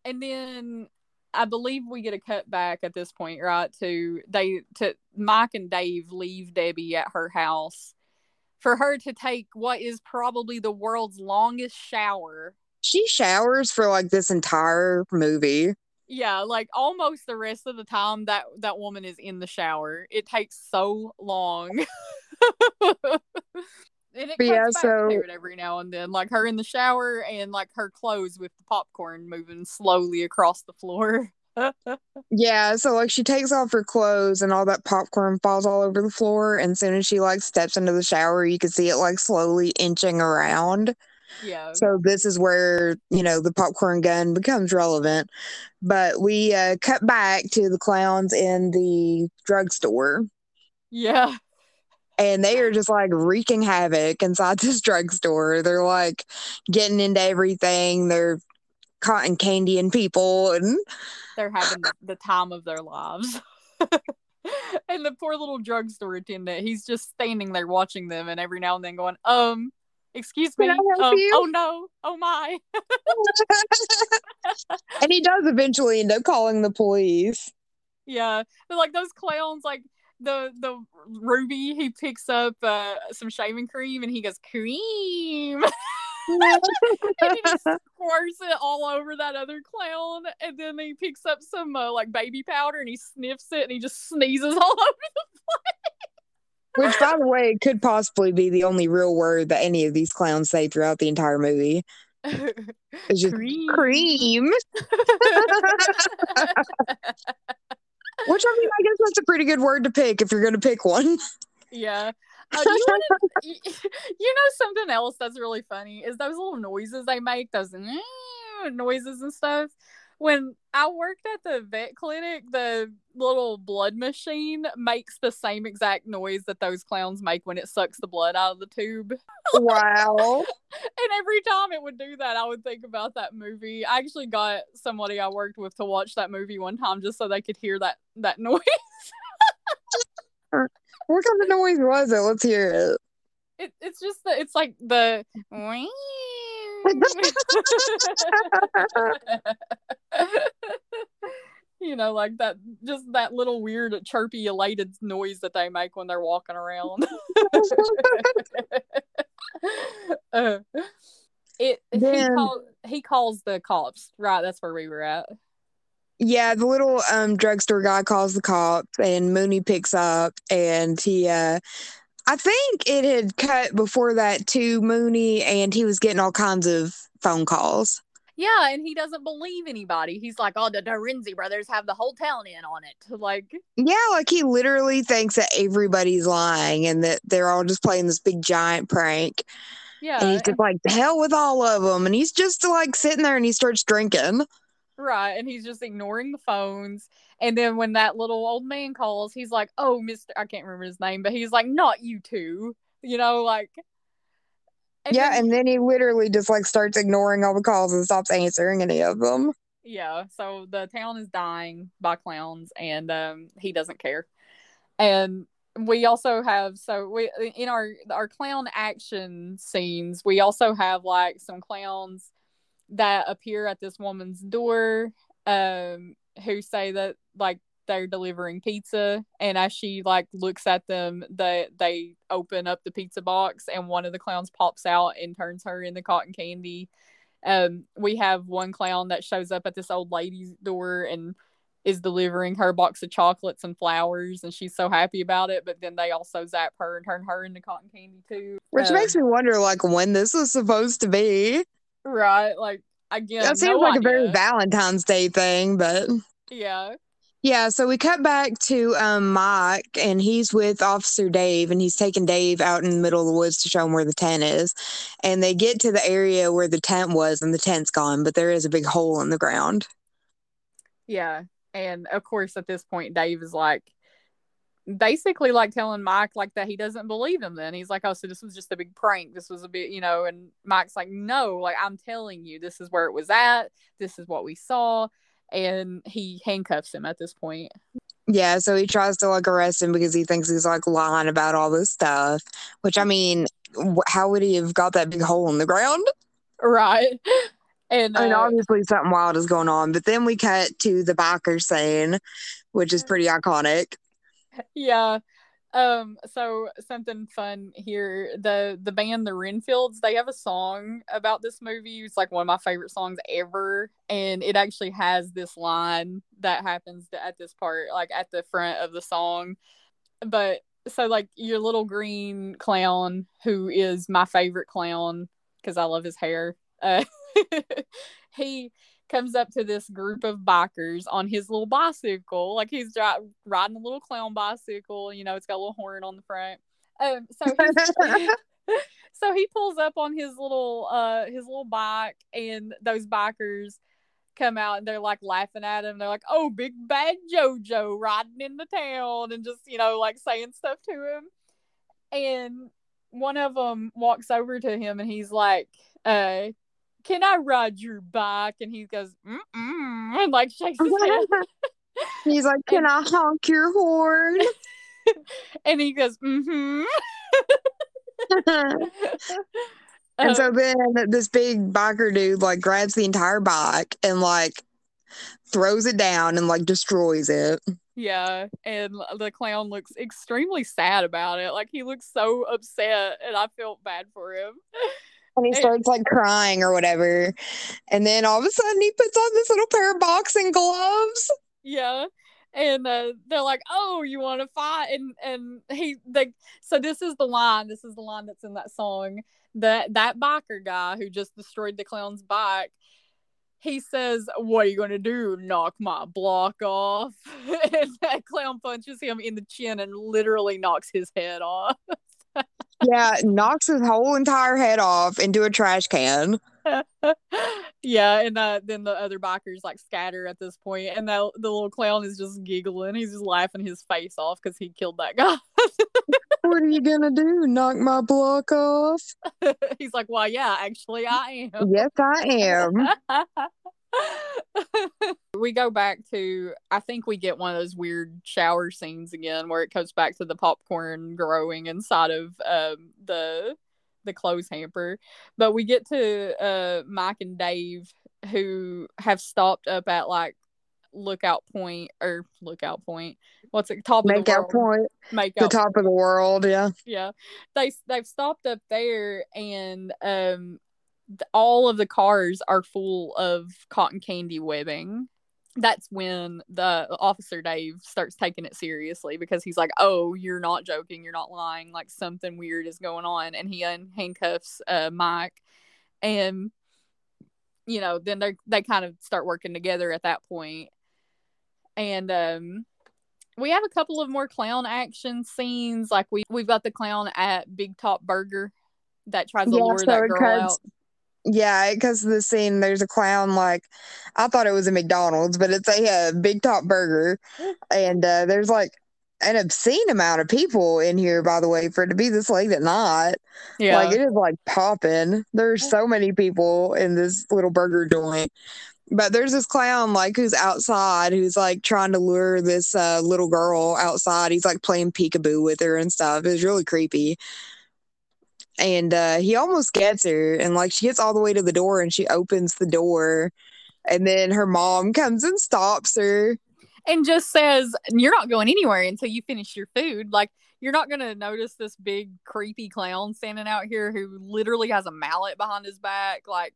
And then I believe we get a cut back at this point, right? To they to Mike and Dave leave Debbie at her house for her to take what is probably the world's longest shower she showers for like this entire movie. Yeah, like almost the rest of the time that that woman is in the shower. It takes so long. [laughs] and it cuts yeah, back so- to it every now and then, like her in the shower and like her clothes with the popcorn moving slowly across the floor. [laughs] Yeah, so like she takes off her clothes and all that popcorn falls all over the floor. And as soon as she like steps into the shower, you can see it like slowly inching around. yeah. So this is where, you know, the popcorn gun becomes relevant. But we uh, cut back to the clowns in the drugstore. yeah. And they are just like wreaking havoc inside [laughs] this drugstore. They're like getting into everything. They're cotton candying people and They're having the, time of their lives. [laughs] and the poor little drugstore attendant, he's just standing there watching them and every now and then going, um, excuse me. Um, you?" oh no. Oh my. [laughs] and he does eventually end up calling the police. Yeah, but like those clowns, like the the Ruby, he picks up uh, some shaving cream and he goes cream, [laughs] and he just [laughs] squirts it all over that other clown, and then he picks up some uh, like baby powder and he sniffs it and he just sneezes [laughs] all over. The place. Which, by the way, could possibly be the only real word that any of these clowns say throughout the entire movie. It's just cream. cream. Which I mean, I guess that's a pretty good word to pick if you're going to pick one. yeah. Uh, you, wanna, [laughs] [laughs] you know something else that's really funny is those little noises I make, those noises and stuff. When I worked at the vet clinic, the little blood machine makes the same exact noise that those clowns make when it sucks the blood out of the tube. [laughs] Wow. And every time it would do that, I would think about that movie. I actually got somebody I worked with to watch that movie one time just so they could hear that that [laughs] noise. What kind of noise was it? Let's hear it. It, it's just the it's like the [laughs] you know like that just that little weird chirpy elated noise that they make when they're walking around. [laughs] Uh, it he, call, he calls the cops. Right that's where we were at. Yeah, the little um drugstore guy calls the cops and Mooney picks up and he uh I think it had cut before that to Mooney and he was getting all kinds of phone calls. yeah and he doesn't believe anybody he's like oh the Terenzi brothers have the whole town in on it [laughs] like Yeah, like he literally thinks that everybody's lying and that they're all just playing this big giant prank. yeah and he's just like, "The hell with all of them. And he's just like sitting there and he starts drinking. Right. And he's just ignoring the phones. And then when that little old man calls, he's like, Oh, Mr. I can't remember his name, but he's like, Not you two. You know, like yeah, then- and then he literally just like starts ignoring all the calls and stops answering any of them. yeah. So the town is dying by clowns and um he doesn't care. And we also have so we in our our clown action scenes, we also have like some clowns that appear at this woman's door um who say that like they're delivering pizza. And as she like looks at them they they open up the pizza box and one of the clowns pops out and turns her into cotton candy. Um we have one clown that shows up at this old lady's door and is delivering her box of chocolates and flowers and she's so happy about it. But then they also zap her and turn her into cotton candy too. Which Um, makes me wonder like when this was supposed to be. Right like again That seems no like a very. Valentine's Day thing, but yeah yeah, so we cut back to um Mike and he's with Officer Dave and he's taking Dave out in the middle of the woods to show him where the tent is. And they get to the area where the tent was and the tent's gone, but there is a big hole in the ground. Yeah. And of course, at this point, Dave is like, basically like telling Mike like that he doesn't believe him. Then he's like, "Oh, so this was just a big prank. This was a bit, you know." And Mike's like, "No, like I'm telling you, this is where it was at. This is what we saw." And he handcuffs him at this point. Yeah, so he tries to like arrest him because he thinks he's like lying about all this stuff. Which I mean, how would he have got that big hole in the ground? Right. [laughs] And uh, obviously something wild is going on. But then we cut to the biker scene, which is pretty iconic. [laughs] yeah. Um so something fun here the the band the renfields they have a song about this movie. It's like one of my favorite songs ever and it actually has this line that happens at this part like at the front of the song. But so like your little green clown who is my favorite clown because i love his hair uh, [laughs] he comes up to this group of bikers on his little bicycle. Like he's dri- riding a little clown bicycle. You know, it's got a little horn on the front. Um, so he's, [laughs] [laughs] so he pulls up on his little uh his little bike, and those bikers come out and they're like laughing at him. They're like, "Oh, big bad JoJo riding in the town," and just you know like saying stuff to him. And one of them walks over to him and he's like, uh, can I ride your bike? And he goes, mm and like shakes his head. [laughs] He's like, Can I honk your horn? [laughs] and he goes, mm-hmm. [laughs] and Um, so then this big biker dude like grabs the entire bike and like throws it down and like destroys it. yeah, and the clown looks extremely sad about it. Like he looks so upset, and I felt bad for him. And he starts like crying or whatever. And then all of a sudden he puts on this little pair of boxing gloves. Yeah. and uh, they're like, "Oh, you want to fight?" And and he the so this is the line. This is the line that's in that song. That that biker guy who just destroyed the clown's bike. He says, "What are you gonna do? Knock my block off?" [laughs] and that clown punches him in the chin and literally knocks his head off. [laughs] yeah, knocks his whole entire head off into a trash can. [laughs] yeah, and uh, then the other bikers like scatter at this point, and the the little clown is just giggling. He's just laughing his face off because he killed that guy. [laughs] what are you gonna do? Knock my block off? [laughs] He's like, well, yeah, actually, I am. Yes, I am. [laughs] we go back to I think we get one of those weird shower scenes again where it goes back to the popcorn growing inside of um, the the clothes hamper. But we get to uh, Mike and Dave who have stopped up at like lookout point or lookout point. What's it? Top Make of the out world. point. Make The top of the world, yeah. yeah they they've stopped up there and um all of the cars are full of cotton candy webbing that's when the officer dave starts taking it seriously because he's like oh you're not joking you're not lying like something weird is going on and he unhandcuffs uh mike and you know then they they kind of start working together at that point and um we have a couple of more clown action scenes. Like we we've got the clown at Big Top Burger that tries to Yeah, lure that girl cuts- out. Yeah, because the scene, there's a clown like I thought it was a McDonald's, but it's a, uh Big Top Burger, and uh, there's like an obscene amount of people in here. By the way, for it to be this late at night, Yeah, like it is like popping. There's so many people in this little burger joint. But there's this clown like who's outside who's like trying to lure this uh, little girl outside. He's like playing peekaboo with her and stuff. It's really creepy. And uh, he almost gets her, and like she gets all the way to the door, and she opens the door, and then her mom comes and stops her. and just says you're not going anywhere until you finish your food. Like you're not gonna notice this big creepy clown standing out here who literally has a mallet behind his back. Like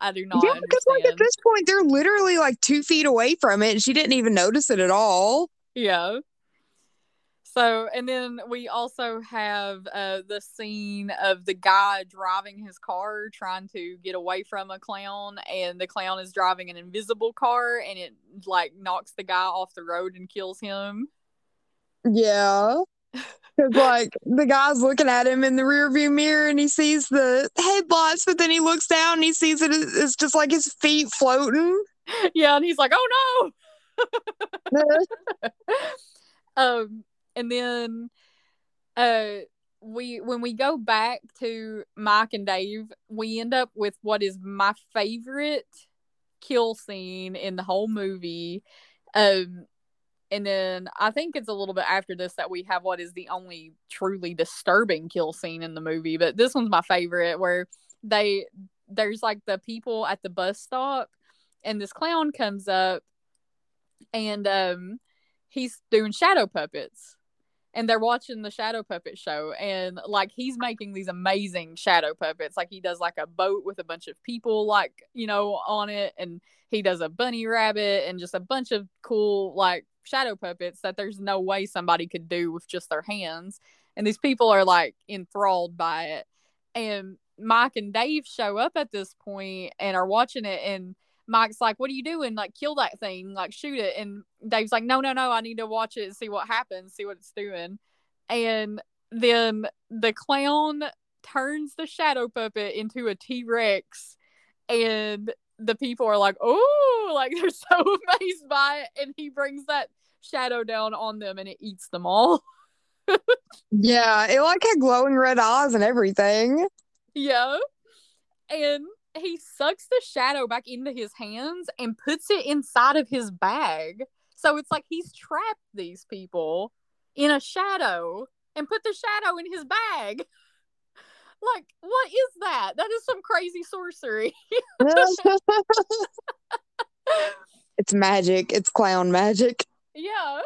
I do not yeah, because like at this point they're literally like two feet away from it, and she didn't even notice it at all. Yeah. So, and then we also have uh, the scene of the guy driving his car trying to get away from a clown, and the clown is driving an invisible car, and it like knocks the guy off the road and kills him. Yeah. [laughs] Because, like, the guy's looking at him in the rearview mirror and he sees the headlights, but then he looks down and he sees it. It's just like his feet floating. [laughs] yeah, and he's like, "Oh no!" [laughs] um, and then, uh, we when we go back to Mike and Dave, we end up with what is my favorite kill scene in the whole movie. Um, and then I think it's a little bit after this that we have what is the only truly disturbing kill scene in the movie. But this one's my favorite, where they there's like the people at the bus stop, and this clown comes up, and um, he's doing shadow puppets and they're watching the shadow puppet show and like he's making these amazing shadow puppets like he does like a boat with a bunch of people like you know on it and he does a bunny rabbit and just a bunch of cool like shadow puppets that there's no way somebody could do with just their hands and these people are like enthralled by it. And mike and dave show up at this point and are watching it and Mike's like, "What are you doing? Like, kill that thing! Like, shoot it!" And Dave's like, "No, no, no! I need to watch it and see what happens, see what it's doing." And then the clown turns the shadow puppet into a T Rex, and the people are like, "Oh!" [laughs] Like they're so [laughs] amazed by it, and he brings that shadow down on them, and it eats them all. [laughs] yeah, it like had glowing red eyes and everything. Yeah. And he sucks the shadow back into his hands and puts it inside of his bag. So it's like he's trapped these people in a shadow and put the shadow in his bag. [laughs] Like, what is that? That is some crazy sorcery. [laughs] it's magic. It's clown magic. [laughs] yeah.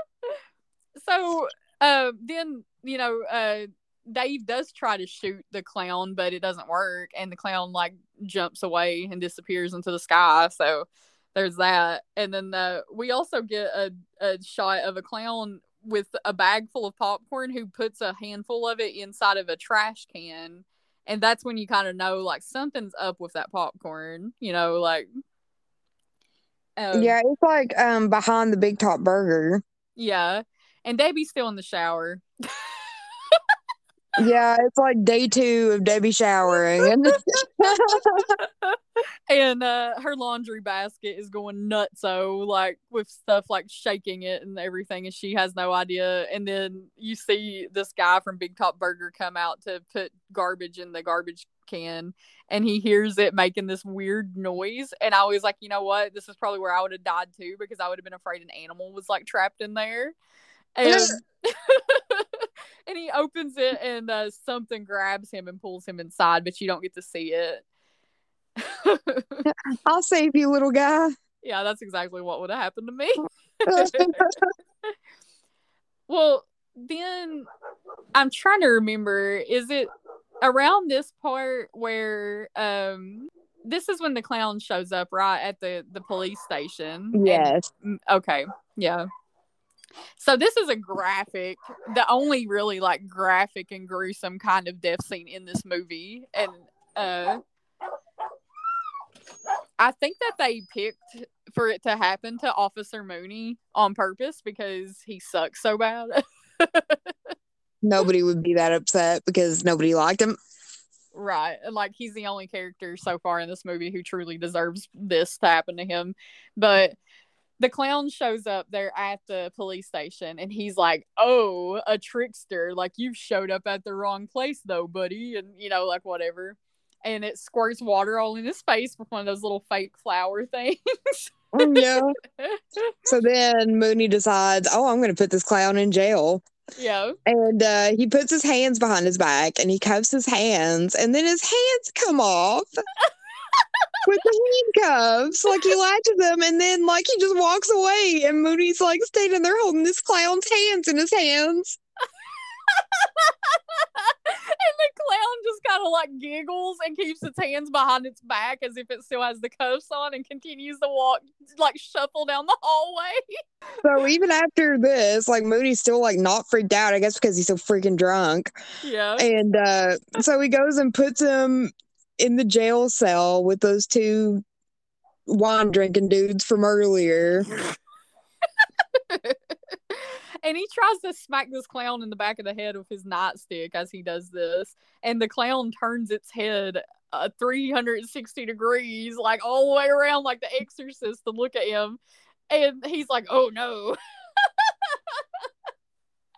So uh, then, you know, uh, Dave does try to shoot the clown, but it doesn't work, and the clown like jumps away and disappears into the sky. So there's that. And then uh, we also get a, a shot of a clown with a bag full of popcorn who puts a handful of it inside of a trash can. And that's when you kind of know like something's up with that popcorn, you know, like um, yeah, it's like um behind the Big Top Burger. Yeah. And Debbie's still in the shower. [laughs] yeah, it's like day two of Debbie showering. [laughs] And, uh, her laundry basket is going nuts so like with stuff like shaking it and everything, and she has no idea. And then you see this guy from Big Top Burger come out to put garbage in the garbage can and he hears it making this weird noise and i was like you know what this is probably where i would have died too because i would have been afraid an animal was like trapped in there and [laughs] and he opens it and uh, something grabs him and pulls him inside, but you don't get to see it. I'll save you, little guy. Yeah, that's exactly what would have happened to me. [laughs] well, then I'm trying to remember is it around this part where um this is when the clown shows up right at the the police station yes and, okay yeah so this is a graphic, the only really like graphic and gruesome kind of death scene in this movie, and uh, I think that they picked for it to happen to Officer Mooney on purpose because he sucks so bad. [laughs] nobody would be that upset because nobody liked him. Right. Like he's the only character so far in this movie who truly deserves this to happen to him. But the clown shows up there at the police station and he's like, Oh, a trickster. Like, you've showed up at the wrong place, though, buddy. And, you know, like, whatever. And it squirts water all in his face with one of those little fake flower [laughs] things. Mm, yeah. so then Mooney decides, Oh, I'm going to put this clown in jail. Yeah. And uh, he puts his hands behind his back and he cuffs his hands, and then his hands come off [laughs] with the handcuffs. Like he latches them and then like he just walks away and Mooney's like standing there holding this clown's hands in his hands. [laughs] and the clown just kind of like giggles and keeps its hands behind its back as if it still has the cuffs on and continues to walk like shuffle down the hallway. [laughs] So even after this, like Mooney's still like not freaked out, I guess because he's so freaking drunk. Yeah. And uh so he goes and puts him in the jail cell with those two wine drinking dudes from earlier. [laughs] and he tries to smack this clown in the back of the head with his nightstick as he does this. And the clown turns its head uh, 360 degrees, like all the way around, like the exorcist, to look at him. And he's like, oh no.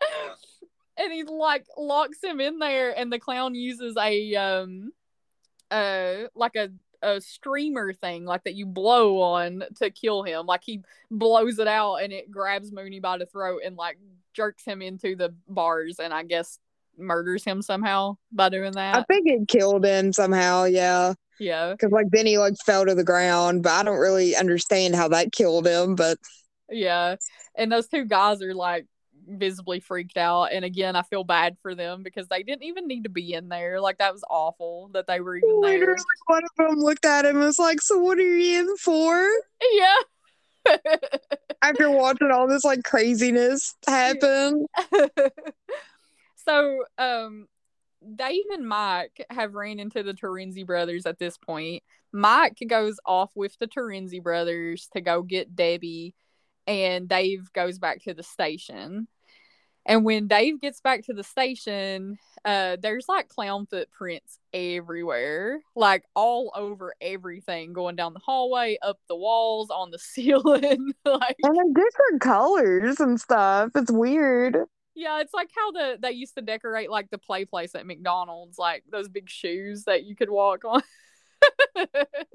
[laughs] and he like locks him in there, and the clown uses a um uh like a a streamer thing like that you blow on to kill him. Like he blows it out and it grabs mooney by the throat and like jerks him into the bars and i guess murders him somehow by doing that. i think it killed him somehow yeah. Yeah. Because like then he like fell to the ground but i don't really understand how that killed him but yeah. And those two guys are like visibly freaked out. And again, I feel bad for them because they didn't even need to be in there. Like that was awful that they were even Literally, there. One of them looked at him and was like, "So what are you in for?" Yeah. [laughs] After watching all this like craziness happen. [laughs] so, um, Dave and Mike have ran into the Terenzi brothers at this point. Mike goes off with the Terenzi brothers to go get Debbie, and Dave goes back to the station. And when Dave gets back to the station, uh, there's like clown footprints everywhere, like all over everything, going down the hallway, up the walls, on the [laughs] ceiling, like and in different colors and stuff. It's weird. Yeah, it's like how the they used to decorate like the play place at McDonald's, like those big shoes that you could walk on. [laughs] it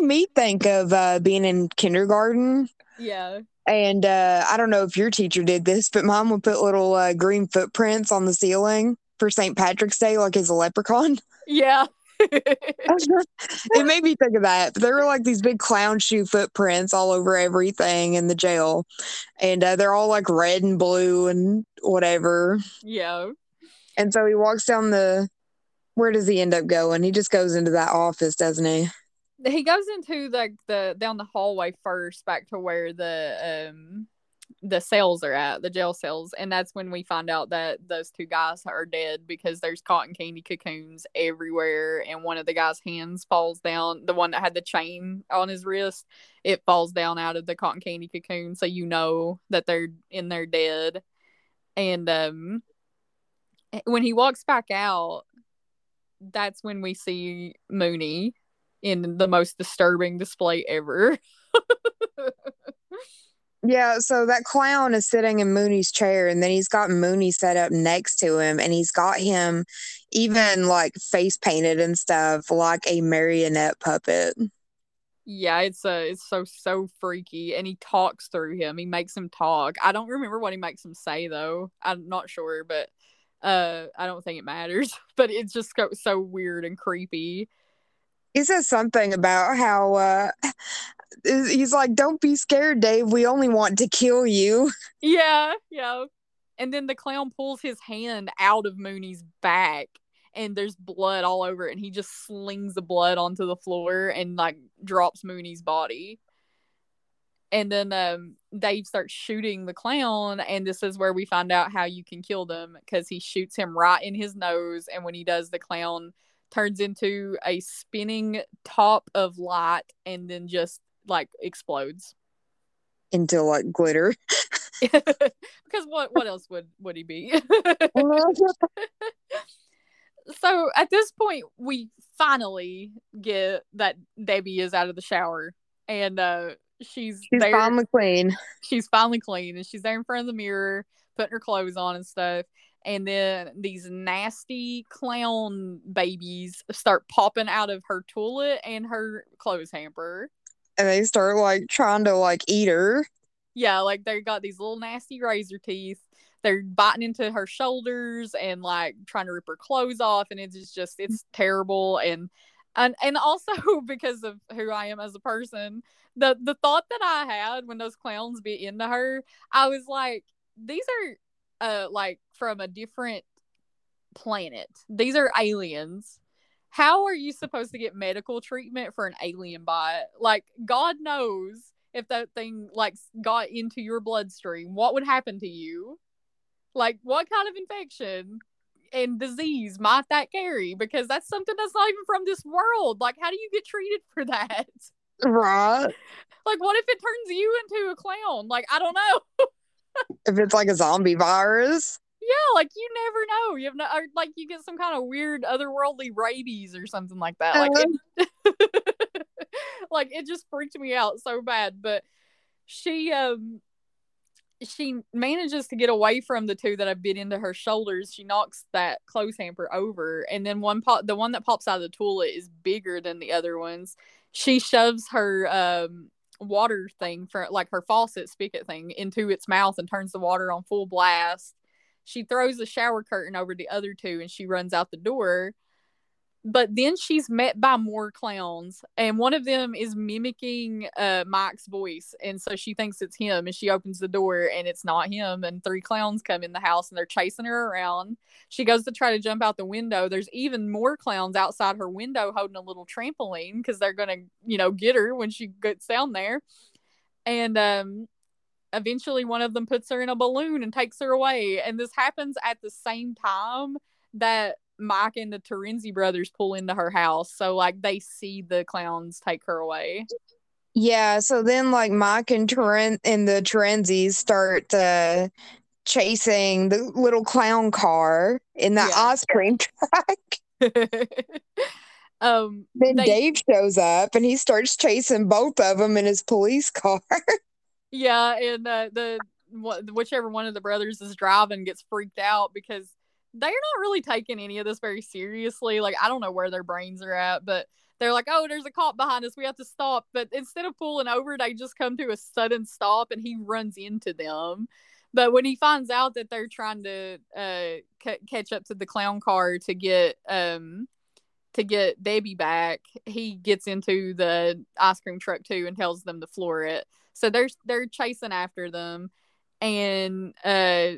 made me think of uh, being in kindergarten. Yeah. And uh, I don't know if your teacher did this, but mom would put little uh, green footprints on the ceiling for St. Patrick's Day, like as a leprechaun. [laughs] Yeah. it made me think of that. There were like these big clown shoe footprints all over everything in the jail, and uh, they're all like red and blue and whatever. Yeah. And so he walks down the. Where does he end up going? He just goes into that office, doesn't he? He goes into the the down the hallway first back to where the um the cells are at the jail cells and that's when we find out that those two guys are dead because there's cotton candy cocoons everywhere and one of the guy's hands falls down the one that had the chain on his wrist it falls down out of the cotton candy cocoon so you know that they're in there dead. And um when he walks back out that's when we see mooney in the most disturbing display ever [laughs] Yeah, so that clown is sitting in Mooney's chair, and then he's got Mooney set up next to him, and he's got him even like face painted and stuff, like a marionette puppet. Yeah, it's uh it's so so freaky, and he talks through him. He makes him talk. I don't remember what he makes him say though. I'm not sure, but uh, I don't think it matters. [laughs] But it's just so, so weird and creepy. He says something about how uh he's like, "Don't be scared, Dave. We only want to kill you." Yeah, yeah. And then the clown pulls his hand out of Mooney's back, and there's blood all over it, and he just slings the blood onto the floor and like drops Mooney's body. And then um, Dave starts shooting the clown, and this is where we find out how you can kill them because he shoots him right in his nose, and when he does, the clown turns into a spinning top of light and then just like explodes into like glitter. [laughs] [laughs] because what what else would would he be? [laughs] so at this point, we finally get that Debbie is out of the shower and uh she's she's there. finally clean. She's finally clean and she's there in front of the mirror putting her clothes on and stuff. And then these nasty clown babies start popping out of her toilet and her clothes hamper and they start like trying to like eat her. Yeah, like they got these little nasty razor teeth. They're biting into her shoulders and like trying to rip her clothes off, and it's just it's terrible. And and and also [laughs] because of who I am as a person, the the thought that I had when those clowns bit into her, I was like, these are uh like from a different planet. These are aliens how are you supposed to get medical treatment for an alien bite? Like, God knows if that thing like got into your bloodstream, what would happen to you? Like, what kind of infection and disease might that carry? Because that's something that's not even from this world. Like, how do you get treated for that? Right. Like, what if it turns you into a clown? Like, I don't know. [laughs] if it's like a zombie virus. Yeah, like you never know. You have no, or like you get some kind of weird otherworldly rabies or something like that. Like, uh-huh. it, [laughs] like it just freaked me out so bad. But she, um, she manages to get away from the two that have bit into her shoulders. She knocks that clothes hamper over, and then one pop, the one that pops out of the toilet is bigger than the other ones. She shoves her um water thing for like her faucet spigot thing into its mouth and turns the water on full blast she throws the shower curtain over the other two and she runs out the door. But then she's met by more clowns, and one of them is mimicking uh, Mike's voice. And so she thinks it's him, and she opens the door, and it's not him. And three clowns come in the house, and they're chasing her around. She goes to try to jump out the window. There's even more clowns outside her window holding a little trampoline because they're to, you know, get her when she gets down there. And um, eventually one of them puts her in a balloon and takes her away. And this happens at the same time that Mike and the Terenzi brothers pull into her house. So like they see the clowns take her away. Yeah, so then like Mike and Teren and the Terenzis start uh chasing the little clown car in the yeah. ice cream truck. [laughs] [laughs] um then they... Dave shows up and he starts chasing both of them in his police car. [laughs] Yeah, and uh, the whichever one of the brothers is driving gets freaked out because they're not really taking any of this very seriously. Like I don't know where their brains are at, but they're like, "Oh, there's a cop behind us. We have to stop." But instead of pulling over, they just come to a sudden stop, and he runs into them. But when he finds out that they're trying to uh, c- catch up to the clown car to get um to get Debbie back, he gets into the ice cream truck too and tells them to floor it. So they're they're chasing after them, and uh,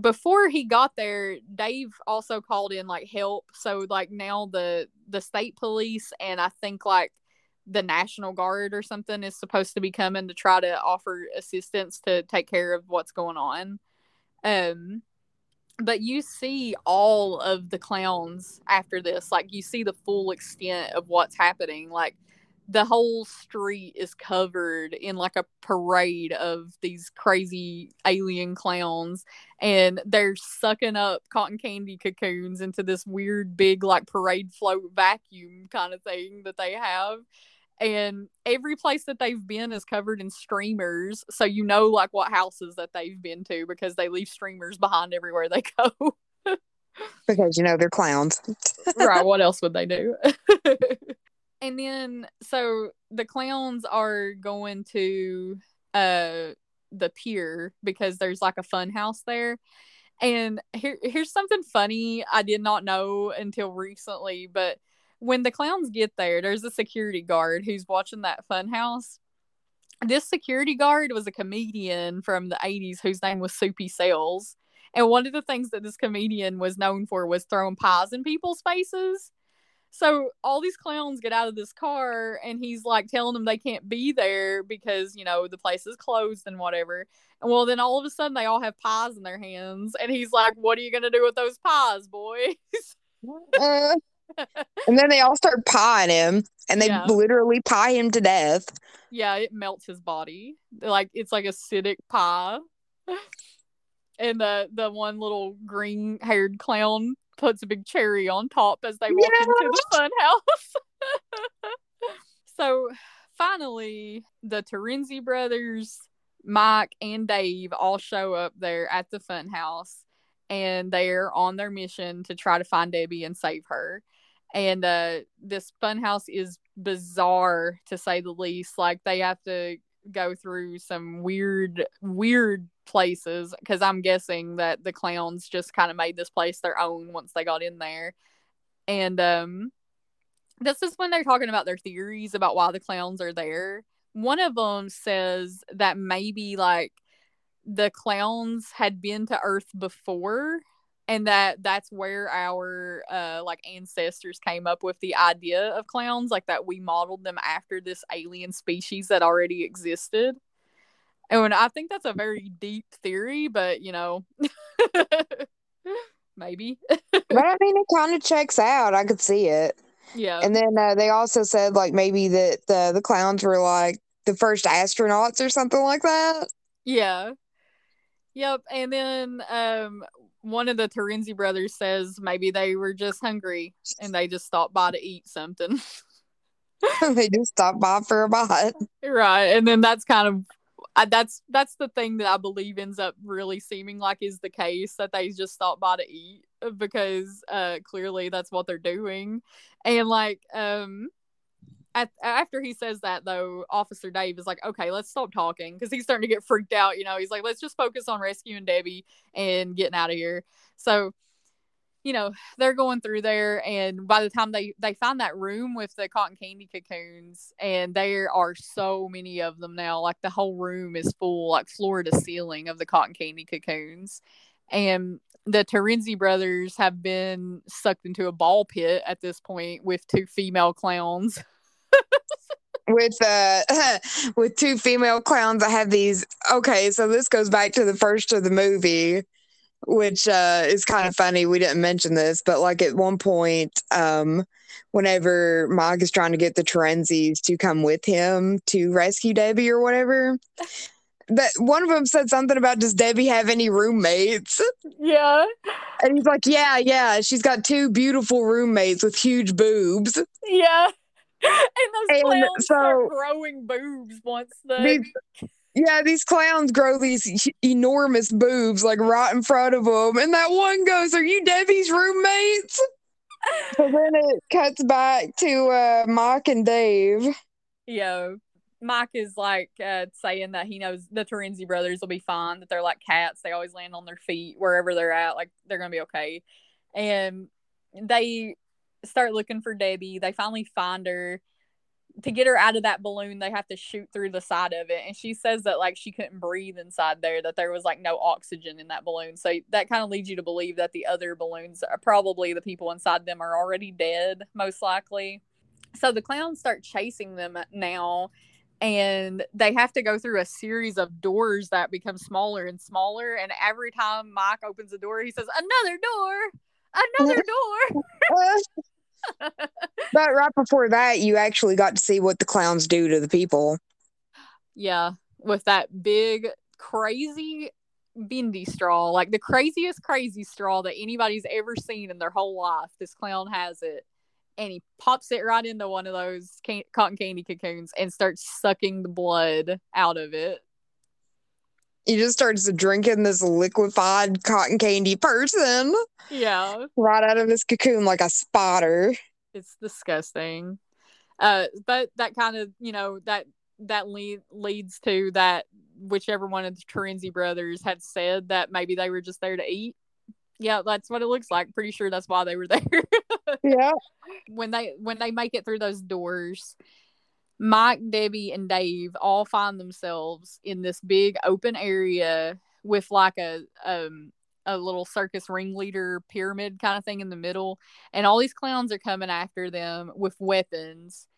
before he got there, Dave also called in like help. So like now the the state police and I think like the National Guard or something is supposed to be coming to try to offer assistance to take care of what's going on. Um, but you see all of the clowns after this. Like you see the full extent of what's happening. Like the whole street is covered in like a parade of these crazy alien clowns and they're sucking up cotton candy cocoons into this weird big like parade float vacuum kind of thing that they have and every place that they've been is covered in streamers so you know like what houses that they've been to because they leave streamers behind everywhere they go. [laughs] Because you know they're clowns. Right what [laughs] else would they do [laughs] and then so the clowns are going to uh the pier because there's like a fun house there. And here here's something funny i did not know until recently but when the clowns get there there's a security guard who's watching that fun house. This security guard was a comedian from the 80s whose name was soupy sales. And one of the things that this comedian was known for was throwing pies in people's faces so all these clowns get out of this car and he's like telling them they can't be there because, you know, the place is closed and whatever. And well, then all of a sudden they all have pies in their hands. And he's like, What are you going to do with those pies, boys? uh, and then they all start pieing him and they yeah. literally pie him to death. Yeah, it melts his body. Like it's like acidic pie. [laughs] and the the one little green haired clown puts a big cherry on top as they walk yeah. into the fun house. [laughs] so finally, the Terenzi brothers, Mike and Dave all show up there at the fun house and they're on their mission to try to find Debbie and save her. And uh, this fun house is bizarre to say the least. Like they have to go through some weird, weird places because I'm guessing that the clowns just kind of made this place their own once they got in there. And um this is when they're talking about their theories about why the clowns are there. One of them says that maybe like the clowns had been to Earth before and that that's where our uh like ancestors came up with the idea of clowns like that we modeled them after this alien species that already existed and I think that's a very deep theory, but you know, [laughs] maybe. [laughs] but I mean, it kind of checks out. I could see it. Yeah. And then uh, they also said like maybe that the the clowns were like the first astronauts or something like that. Yeah. Yep. And then um one of the Terenzi brothers says maybe they were just hungry and they just stopped by to eat something. [laughs] they just stopped by for a bite. Right. And then that's kind of I, that's that's the thing that I believe ends up really seeming like is the case that they just stop by to eat uh, because uh clearly that's what they're doing. And like um at, after he says that though officer dave is like okay let's stop talking because he's starting to get freaked out you know? He's like let's just focus on rescuing debbie and getting out of here. So you know they're going through there and by the time they they find that room with the cotton candy cocoons and there are so many of them now like the whole room is full like floor to ceiling of the cotton candy cocoons and the Terenzi brothers have been sucked into a ball pit at this point with two female clowns. [laughs] With uh [laughs] with two female clowns i have these okay so this goes back to the first of the movie which uh, is kind of funny. We didn't mention this, but like at one point, um, whenever Mike is trying to get the Terenzis to come with him to rescue Debbie or whatever, that one of them said something about does Debbie have any roommates? Yeah. And he's like, yeah, yeah, she's got two beautiful roommates with huge boobs. Yeah. [laughs] And those and so, start growing boobs once they. Yeah, these clowns grow these enormous boobs like right in front of them. And that one goes, Are you Debbie's roommates? [laughs] so then it cuts back to uh, Mike and Dave. Yeah. Mike is like uh, saying that he knows the Terenzi brothers will be fine, that they're like cats. They always land on their feet wherever they're at. Like they're going to be okay. And they start looking for Debbie. They finally find her to get her out of that balloon, they have to shoot through the side of it. And she says that like she couldn't breathe inside there, that there was like no oxygen in that balloon. So that kind of leads you to believe that the other balloons are probably the people inside them are already dead, most likely. So the clowns start chasing them now, and they have to go through a series of doors that become smaller and smaller. And every time Mike opens the door, he says, "Another door, another [laughs] door." [laughs] but right before that, you actually got to see what the clowns do to the people. Yeah, with that big, crazy bendy straw, like the craziest crazy straw that anybody's ever seen in their whole life. This clown has it, and he pops it right into one of those can- cotton candy cocoons and starts sucking the blood out of it. He just starts drinking this liquefied cotton candy person. Yeah, right out of his cocoon like a spotter. It's disgusting. Uh, but that kind of you know that that lead, leads to that whichever one of the Terenzi brothers had said that maybe they were just there to eat. Yeah, that's what it looks like. Pretty sure that's why they were [laughs] there. yeah. When they when they make it through those doors, Mike, Debbie, and Dave all find themselves in this big open area with like a um a little circus ringleader pyramid kind of thing in the middle, and all these clowns are coming after them with weapons.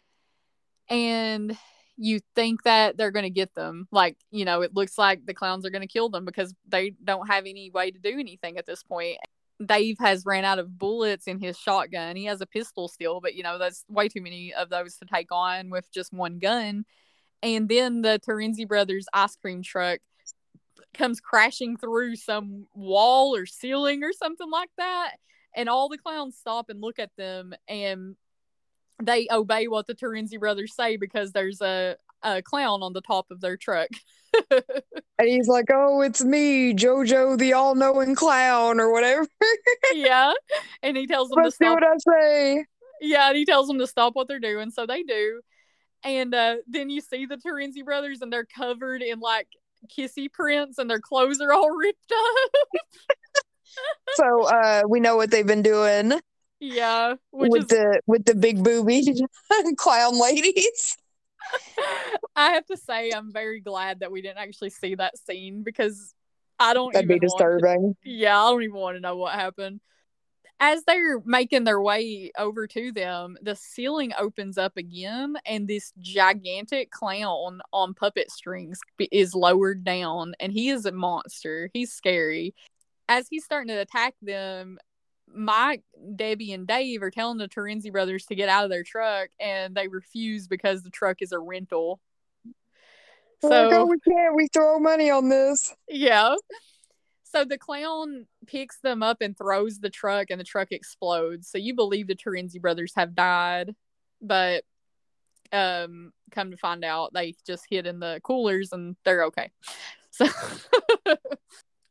And you think that they're going to get them. Like, you know, it looks like the clowns are going to kill them because they don't have any way to do anything at this point. Dave has ran out of bullets in his shotgun. He has a pistol still, but you know, that's way too many of those to take on with just one gun. And then the Terenzi brothers ice cream truck comes crashing through some wall or ceiling or something like that. And all the clowns stop and look at them and they obey what the Terenzi brothers say because there's a, a clown on the top of their truck. [laughs] and he's like, "Oh, it's me, Jojo, the all-knowing clown, or whatever." [laughs] yeah, and he tells them Let's to stop. what I say. Yeah, and he tells them to stop what they're doing, so they do. And uh, then you see the Terenzi brothers, and they're covered in like kissy prints, and their clothes are all [laughs] ripped up. so uh, we know what they've been doing. Yeah, with is... the with the big booby clown ladies. I have to say, I'm very glad that we didn't actually see that scene because I don't. That'd be disturbing. To, yeah, I don't even want to know what happened. As they're making their way over to them, the ceiling opens up again, and this gigantic clown on puppet strings is lowered down, and he is a monster. He's scary. As he's starting to attack them, Mike, Debbie, and Dave are telling the Terenzi brothers to get out of their truck, and they refuse because the truck is a rental. So like, oh, we can't. We throw money on this. Yeah. So the clown picks them up and throws the truck, and the truck explodes. So you believe the Terenzi brothers have died, but um, come to find out, they just hid in the coolers and they're okay. So [laughs]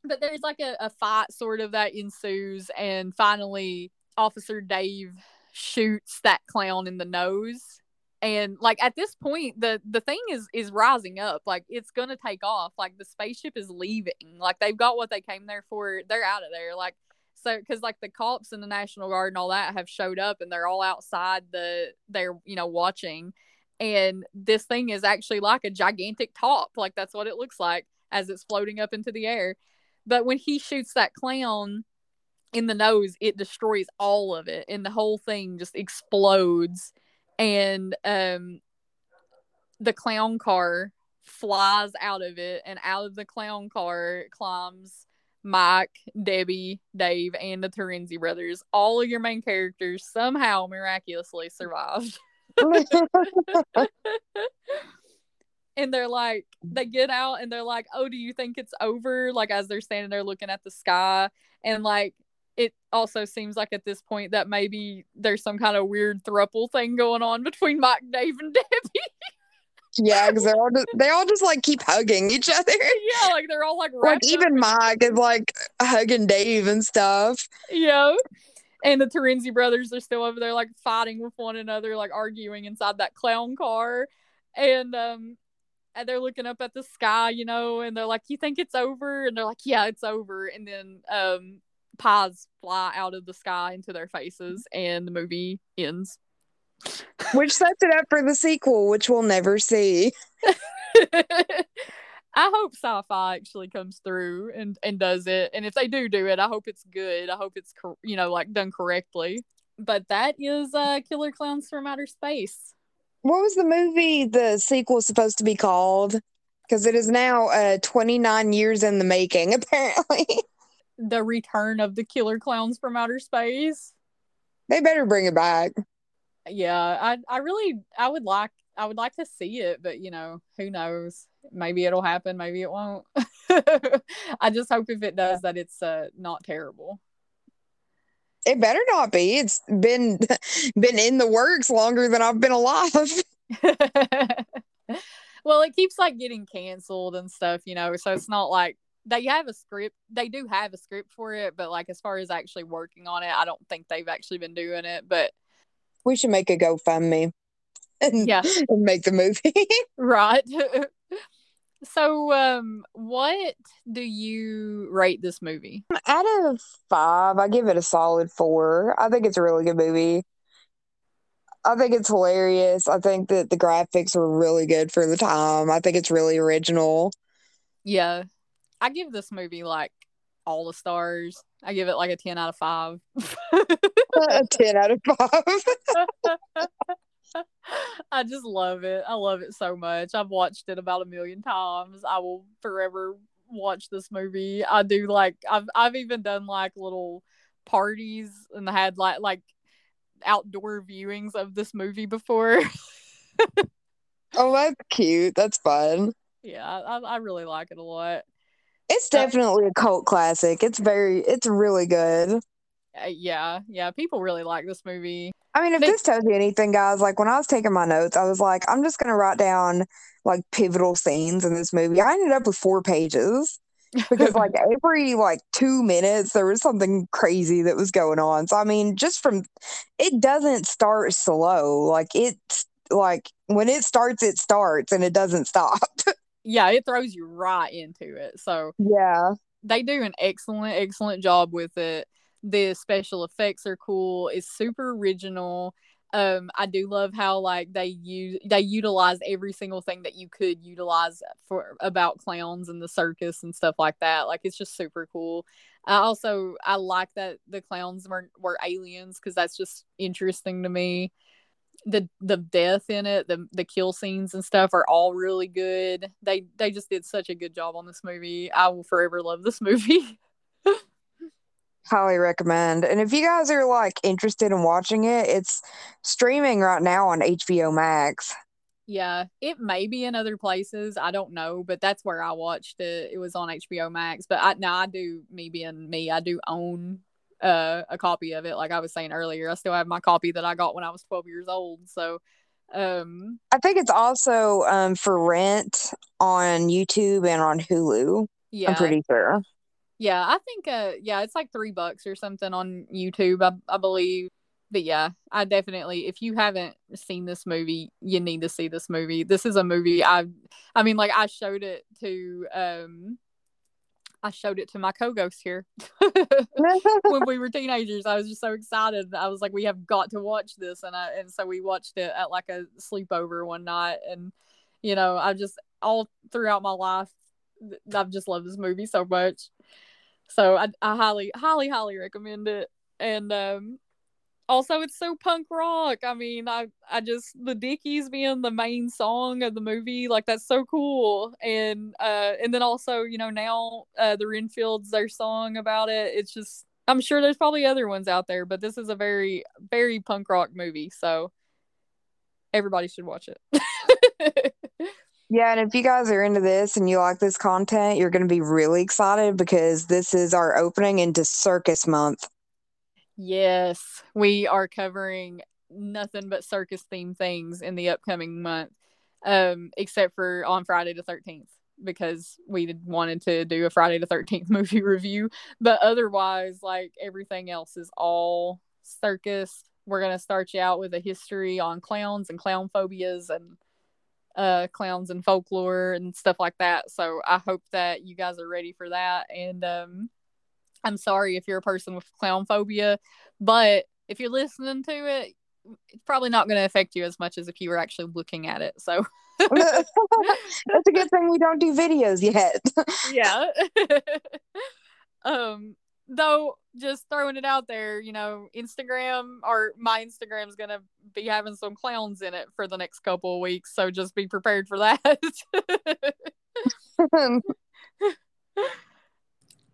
but there's like a, a fight sort of that ensues and finally officer dave shoots that clown in the nose. And like at this point the the thing is is rising up. Like it's gonna take off. Like the spaceship is leaving. Like they've got what they came there for. They're out of there. Like so because like the cops and the national guard and all that have showed up and they're all outside the they're you know watching. And this thing is actually like a gigantic top. Like that's what it looks like as it's floating up into the air but when he shoots that clown in the nose, it destroys all of it, and the whole thing just explodes. And um, the clown car flies out of it, and out of the clown car climbs Mike, Debbie, Dave, and the Terenzi brothers. All of your main characters somehow miraculously survived. [laughs] [laughs] and they're like they get out and they're like oh do you think it's over? Like as they're standing there looking at the sky. And like it also seems like at this point that maybe there's some kind of weird thruple thing going on between mike dave and [laughs] debbie. Yeah because they're all just they all just like keep hugging each other. Yeah like they're all like [laughs] like even mike is like hugging dave and stuff. Yeah and the Terenzi brothers are still over there like fighting with one another, like arguing inside that clown car. And um and they're looking up at the sky, you know, and they're like, "You think it's over?" And they're like, "Yeah, it's over." And then um, pies fly out of the sky into their faces, and the movie ends. Which sets it up for the sequel, which we'll never see. [laughs] I hope Syfy actually comes through and and does it. And if they do do it, I hope it's good. I hope it's you know like done correctly. but that is uh Killer Klowns from Outer Space. What was the movie the sequel supposed to be called? Because it is now uh 29 years in the making, [laughs] apparently. The Return of the Killer Klowns from Outer Space. they better bring it back. Yeah, I I really I would like I would like to see it, but you know, who knows? Maybe it'll happen, maybe it won't. [laughs] I just hope if it does that it's uh not terrible. It better not be. It's been [laughs] been in the works longer than I've been alive. [laughs] [laughs] well, it keeps like getting canceled and stuff, you know, so it's not like they have a script. They do have a script for it, but like as far as actually working on it, I don't think they've actually been doing it. But We should make a GoFundMe and, yeah, and make the movie. right. So, um, what do you rate this movie? Out of five, I give it a solid four. I think it's a really good movie. I think it's hilarious. I think that the graphics are really good for the time. I think it's really original. Yeah, I give this movie like all the stars. I give it like a 10 out of 5. [laughs] [laughs] a 10 out of 5. [laughs] [laughs] I just love it. I love it so much. I've watched it about a million times. I will forever watch this movie. I do like I've I've even done like little parties and had like like outdoor viewings of this movie before. [laughs] oh, that's cute. That's fun. Yeah, I, I really like it a lot. It's definitely a cult classic. It's very, it's really good. Uh, yeah, yeah, people really like this movie. I mean, if They- this tells you anything, guys, like when I was taking my notes, I was like, I'm just gonna write down like pivotal scenes in this movie. I ended up with four pages [laughs] because like every like two minutes there was something crazy that was going on. So I mean, just from it doesn't start slow. Like it's like when it starts, it starts and it doesn't stop. [laughs] yeah, it throws you right into it. So yeah. they do an excellent, excellent job with it. The special effects are cool. It's super original. Um, I do love how like they use they utilize every single thing that you could utilize for about clowns and the circus and stuff like that. Like it's just super cool. I also I like that the clowns were were aliens because that's just interesting to me. The the death in it, the the kill scenes and stuff are all really good. They they just did such a good job on this movie. I will forever love this [laughs] movie. Highly recommend. And if you guys are like interested in watching it, it's streaming right now on HBO Max. Yeah, it may be in other places. I don't know, but that's where I watched it. It was on HBO Max. But I now I do me being me, I do own uh, a copy of it. Like I was saying earlier, I still have my copy that I got when I was 12 years old. So um I think it's also um, for rent on YouTube and on Hulu. yeah. I'm pretty sure. Yeah, I think uh yeah, it's like 3 bucks or something on YouTube, I, I believe. But yeah, I definitely if you haven't seen this movie, you need to see this movie. This is a movie I I mean like I showed it to um I showed it to my co-ghost here [laughs] when we were teenagers. I was just so excited. I was like, we have got to watch this, and I and so we watched it at like a sleepover one night, and you know, I just all throughout my life, I've just loved this movie so much. So I, I highly, highly, highly recommend it. And um, also, it's so punk rock. I mean, I, I just the Dickies being the main song of the movie, like that's so cool. And uh, and then also, you know, now uh, the Renfields their song about it. It's just, I'm sure there's probably other ones out there, but this is a very, very punk rock movie. So everybody should watch it. [laughs] Yeah, and if you guys are into this and you like this content, you're going to be really excited because this is our opening into Circus Month. Yes, we are covering nothing but circus themed things in the upcoming month, um, except for on Friday the 13th because we wanted to do a Friday the 13th [laughs] movie review. But otherwise, like everything else is all circus. We're going to start you out with a history on clowns and clown phobias and uh clowns and folklore and stuff like that. So I hope that you guys are ready for that and um I'm sorry if you're a person with clown phobia, but if you're listening to it, it's probably not going to affect you as much as if you were actually looking at it. So, [laughs] That's a good thing we don't do videos yet. yeah. [laughs] um though just throwing it out there, you know, Instagram or my Instagram is gonna be having some clowns in it for the next couple of weeks, so just be prepared for that. [laughs]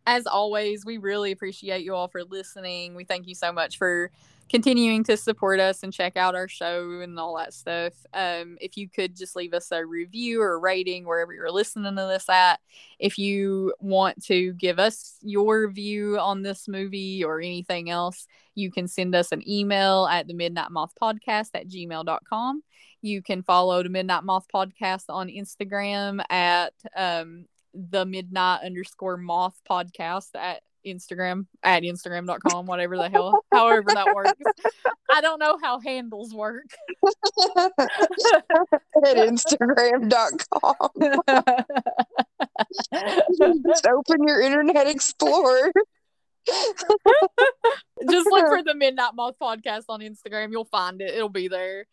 As always, we really appreciate you all for listening. We thank you so much for continuing to support us and check out our show and all that stuff. Um, if you could just leave us a review or a rating wherever you're listening to this at. If you want to give us your view on this movie or anything else, you can send us an email at the Midnight Moth Podcast at gmail.com. You can follow the Midnight Moth Podcast on Instagram at um, the midnight underscore moth podcast at Instagram at Instagram.com, whatever the hell, however that works. [laughs] I don't know how handles work. [laughs] [laughs] at Instagram.com. Just open your Internet Explorer. Just look for the Midnight Moth podcast on Instagram. You'll find it. It'll be there.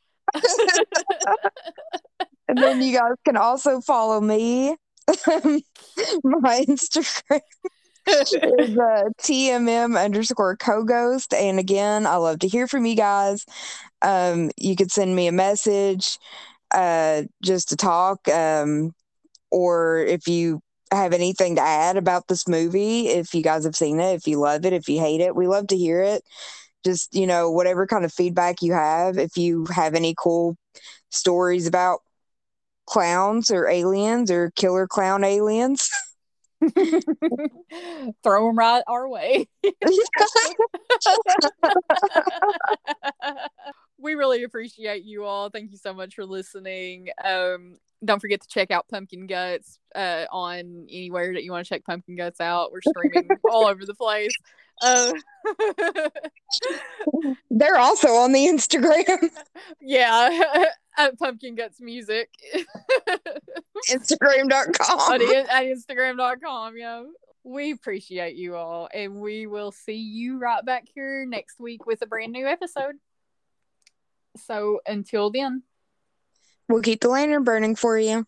and then you guys can also follow me. My Instagram is uh, TMM underscore co ghost. And again, I love to hear from you guys. Um, you could send me a message uh, just to talk. Um, or if you have anything to add about this movie, if you guys have seen it, if you love it, if you hate it, we love to hear it. Just, you know, whatever kind of feedback you have. If you have any cool stories about clowns or aliens or killer clown aliens. [laughs] [laughs] Throw them right our way. [laughs] we really appreciate you all. Thank you so much for listening. Um, don't forget to check out Pumpkin Guts uh, on anywhere that you want to check Pumpkin Guts out. We're streaming all over the place. Uh, [laughs] They're also on the Instagram. [laughs] Yeah, [laughs] at Pumpkin Guts Music. Instagram.com. at, at Instagram.com, yeah. We appreciate you all, and we will see you right back here next week with a brand new episode. So until then, we'll keep the lantern burning for you.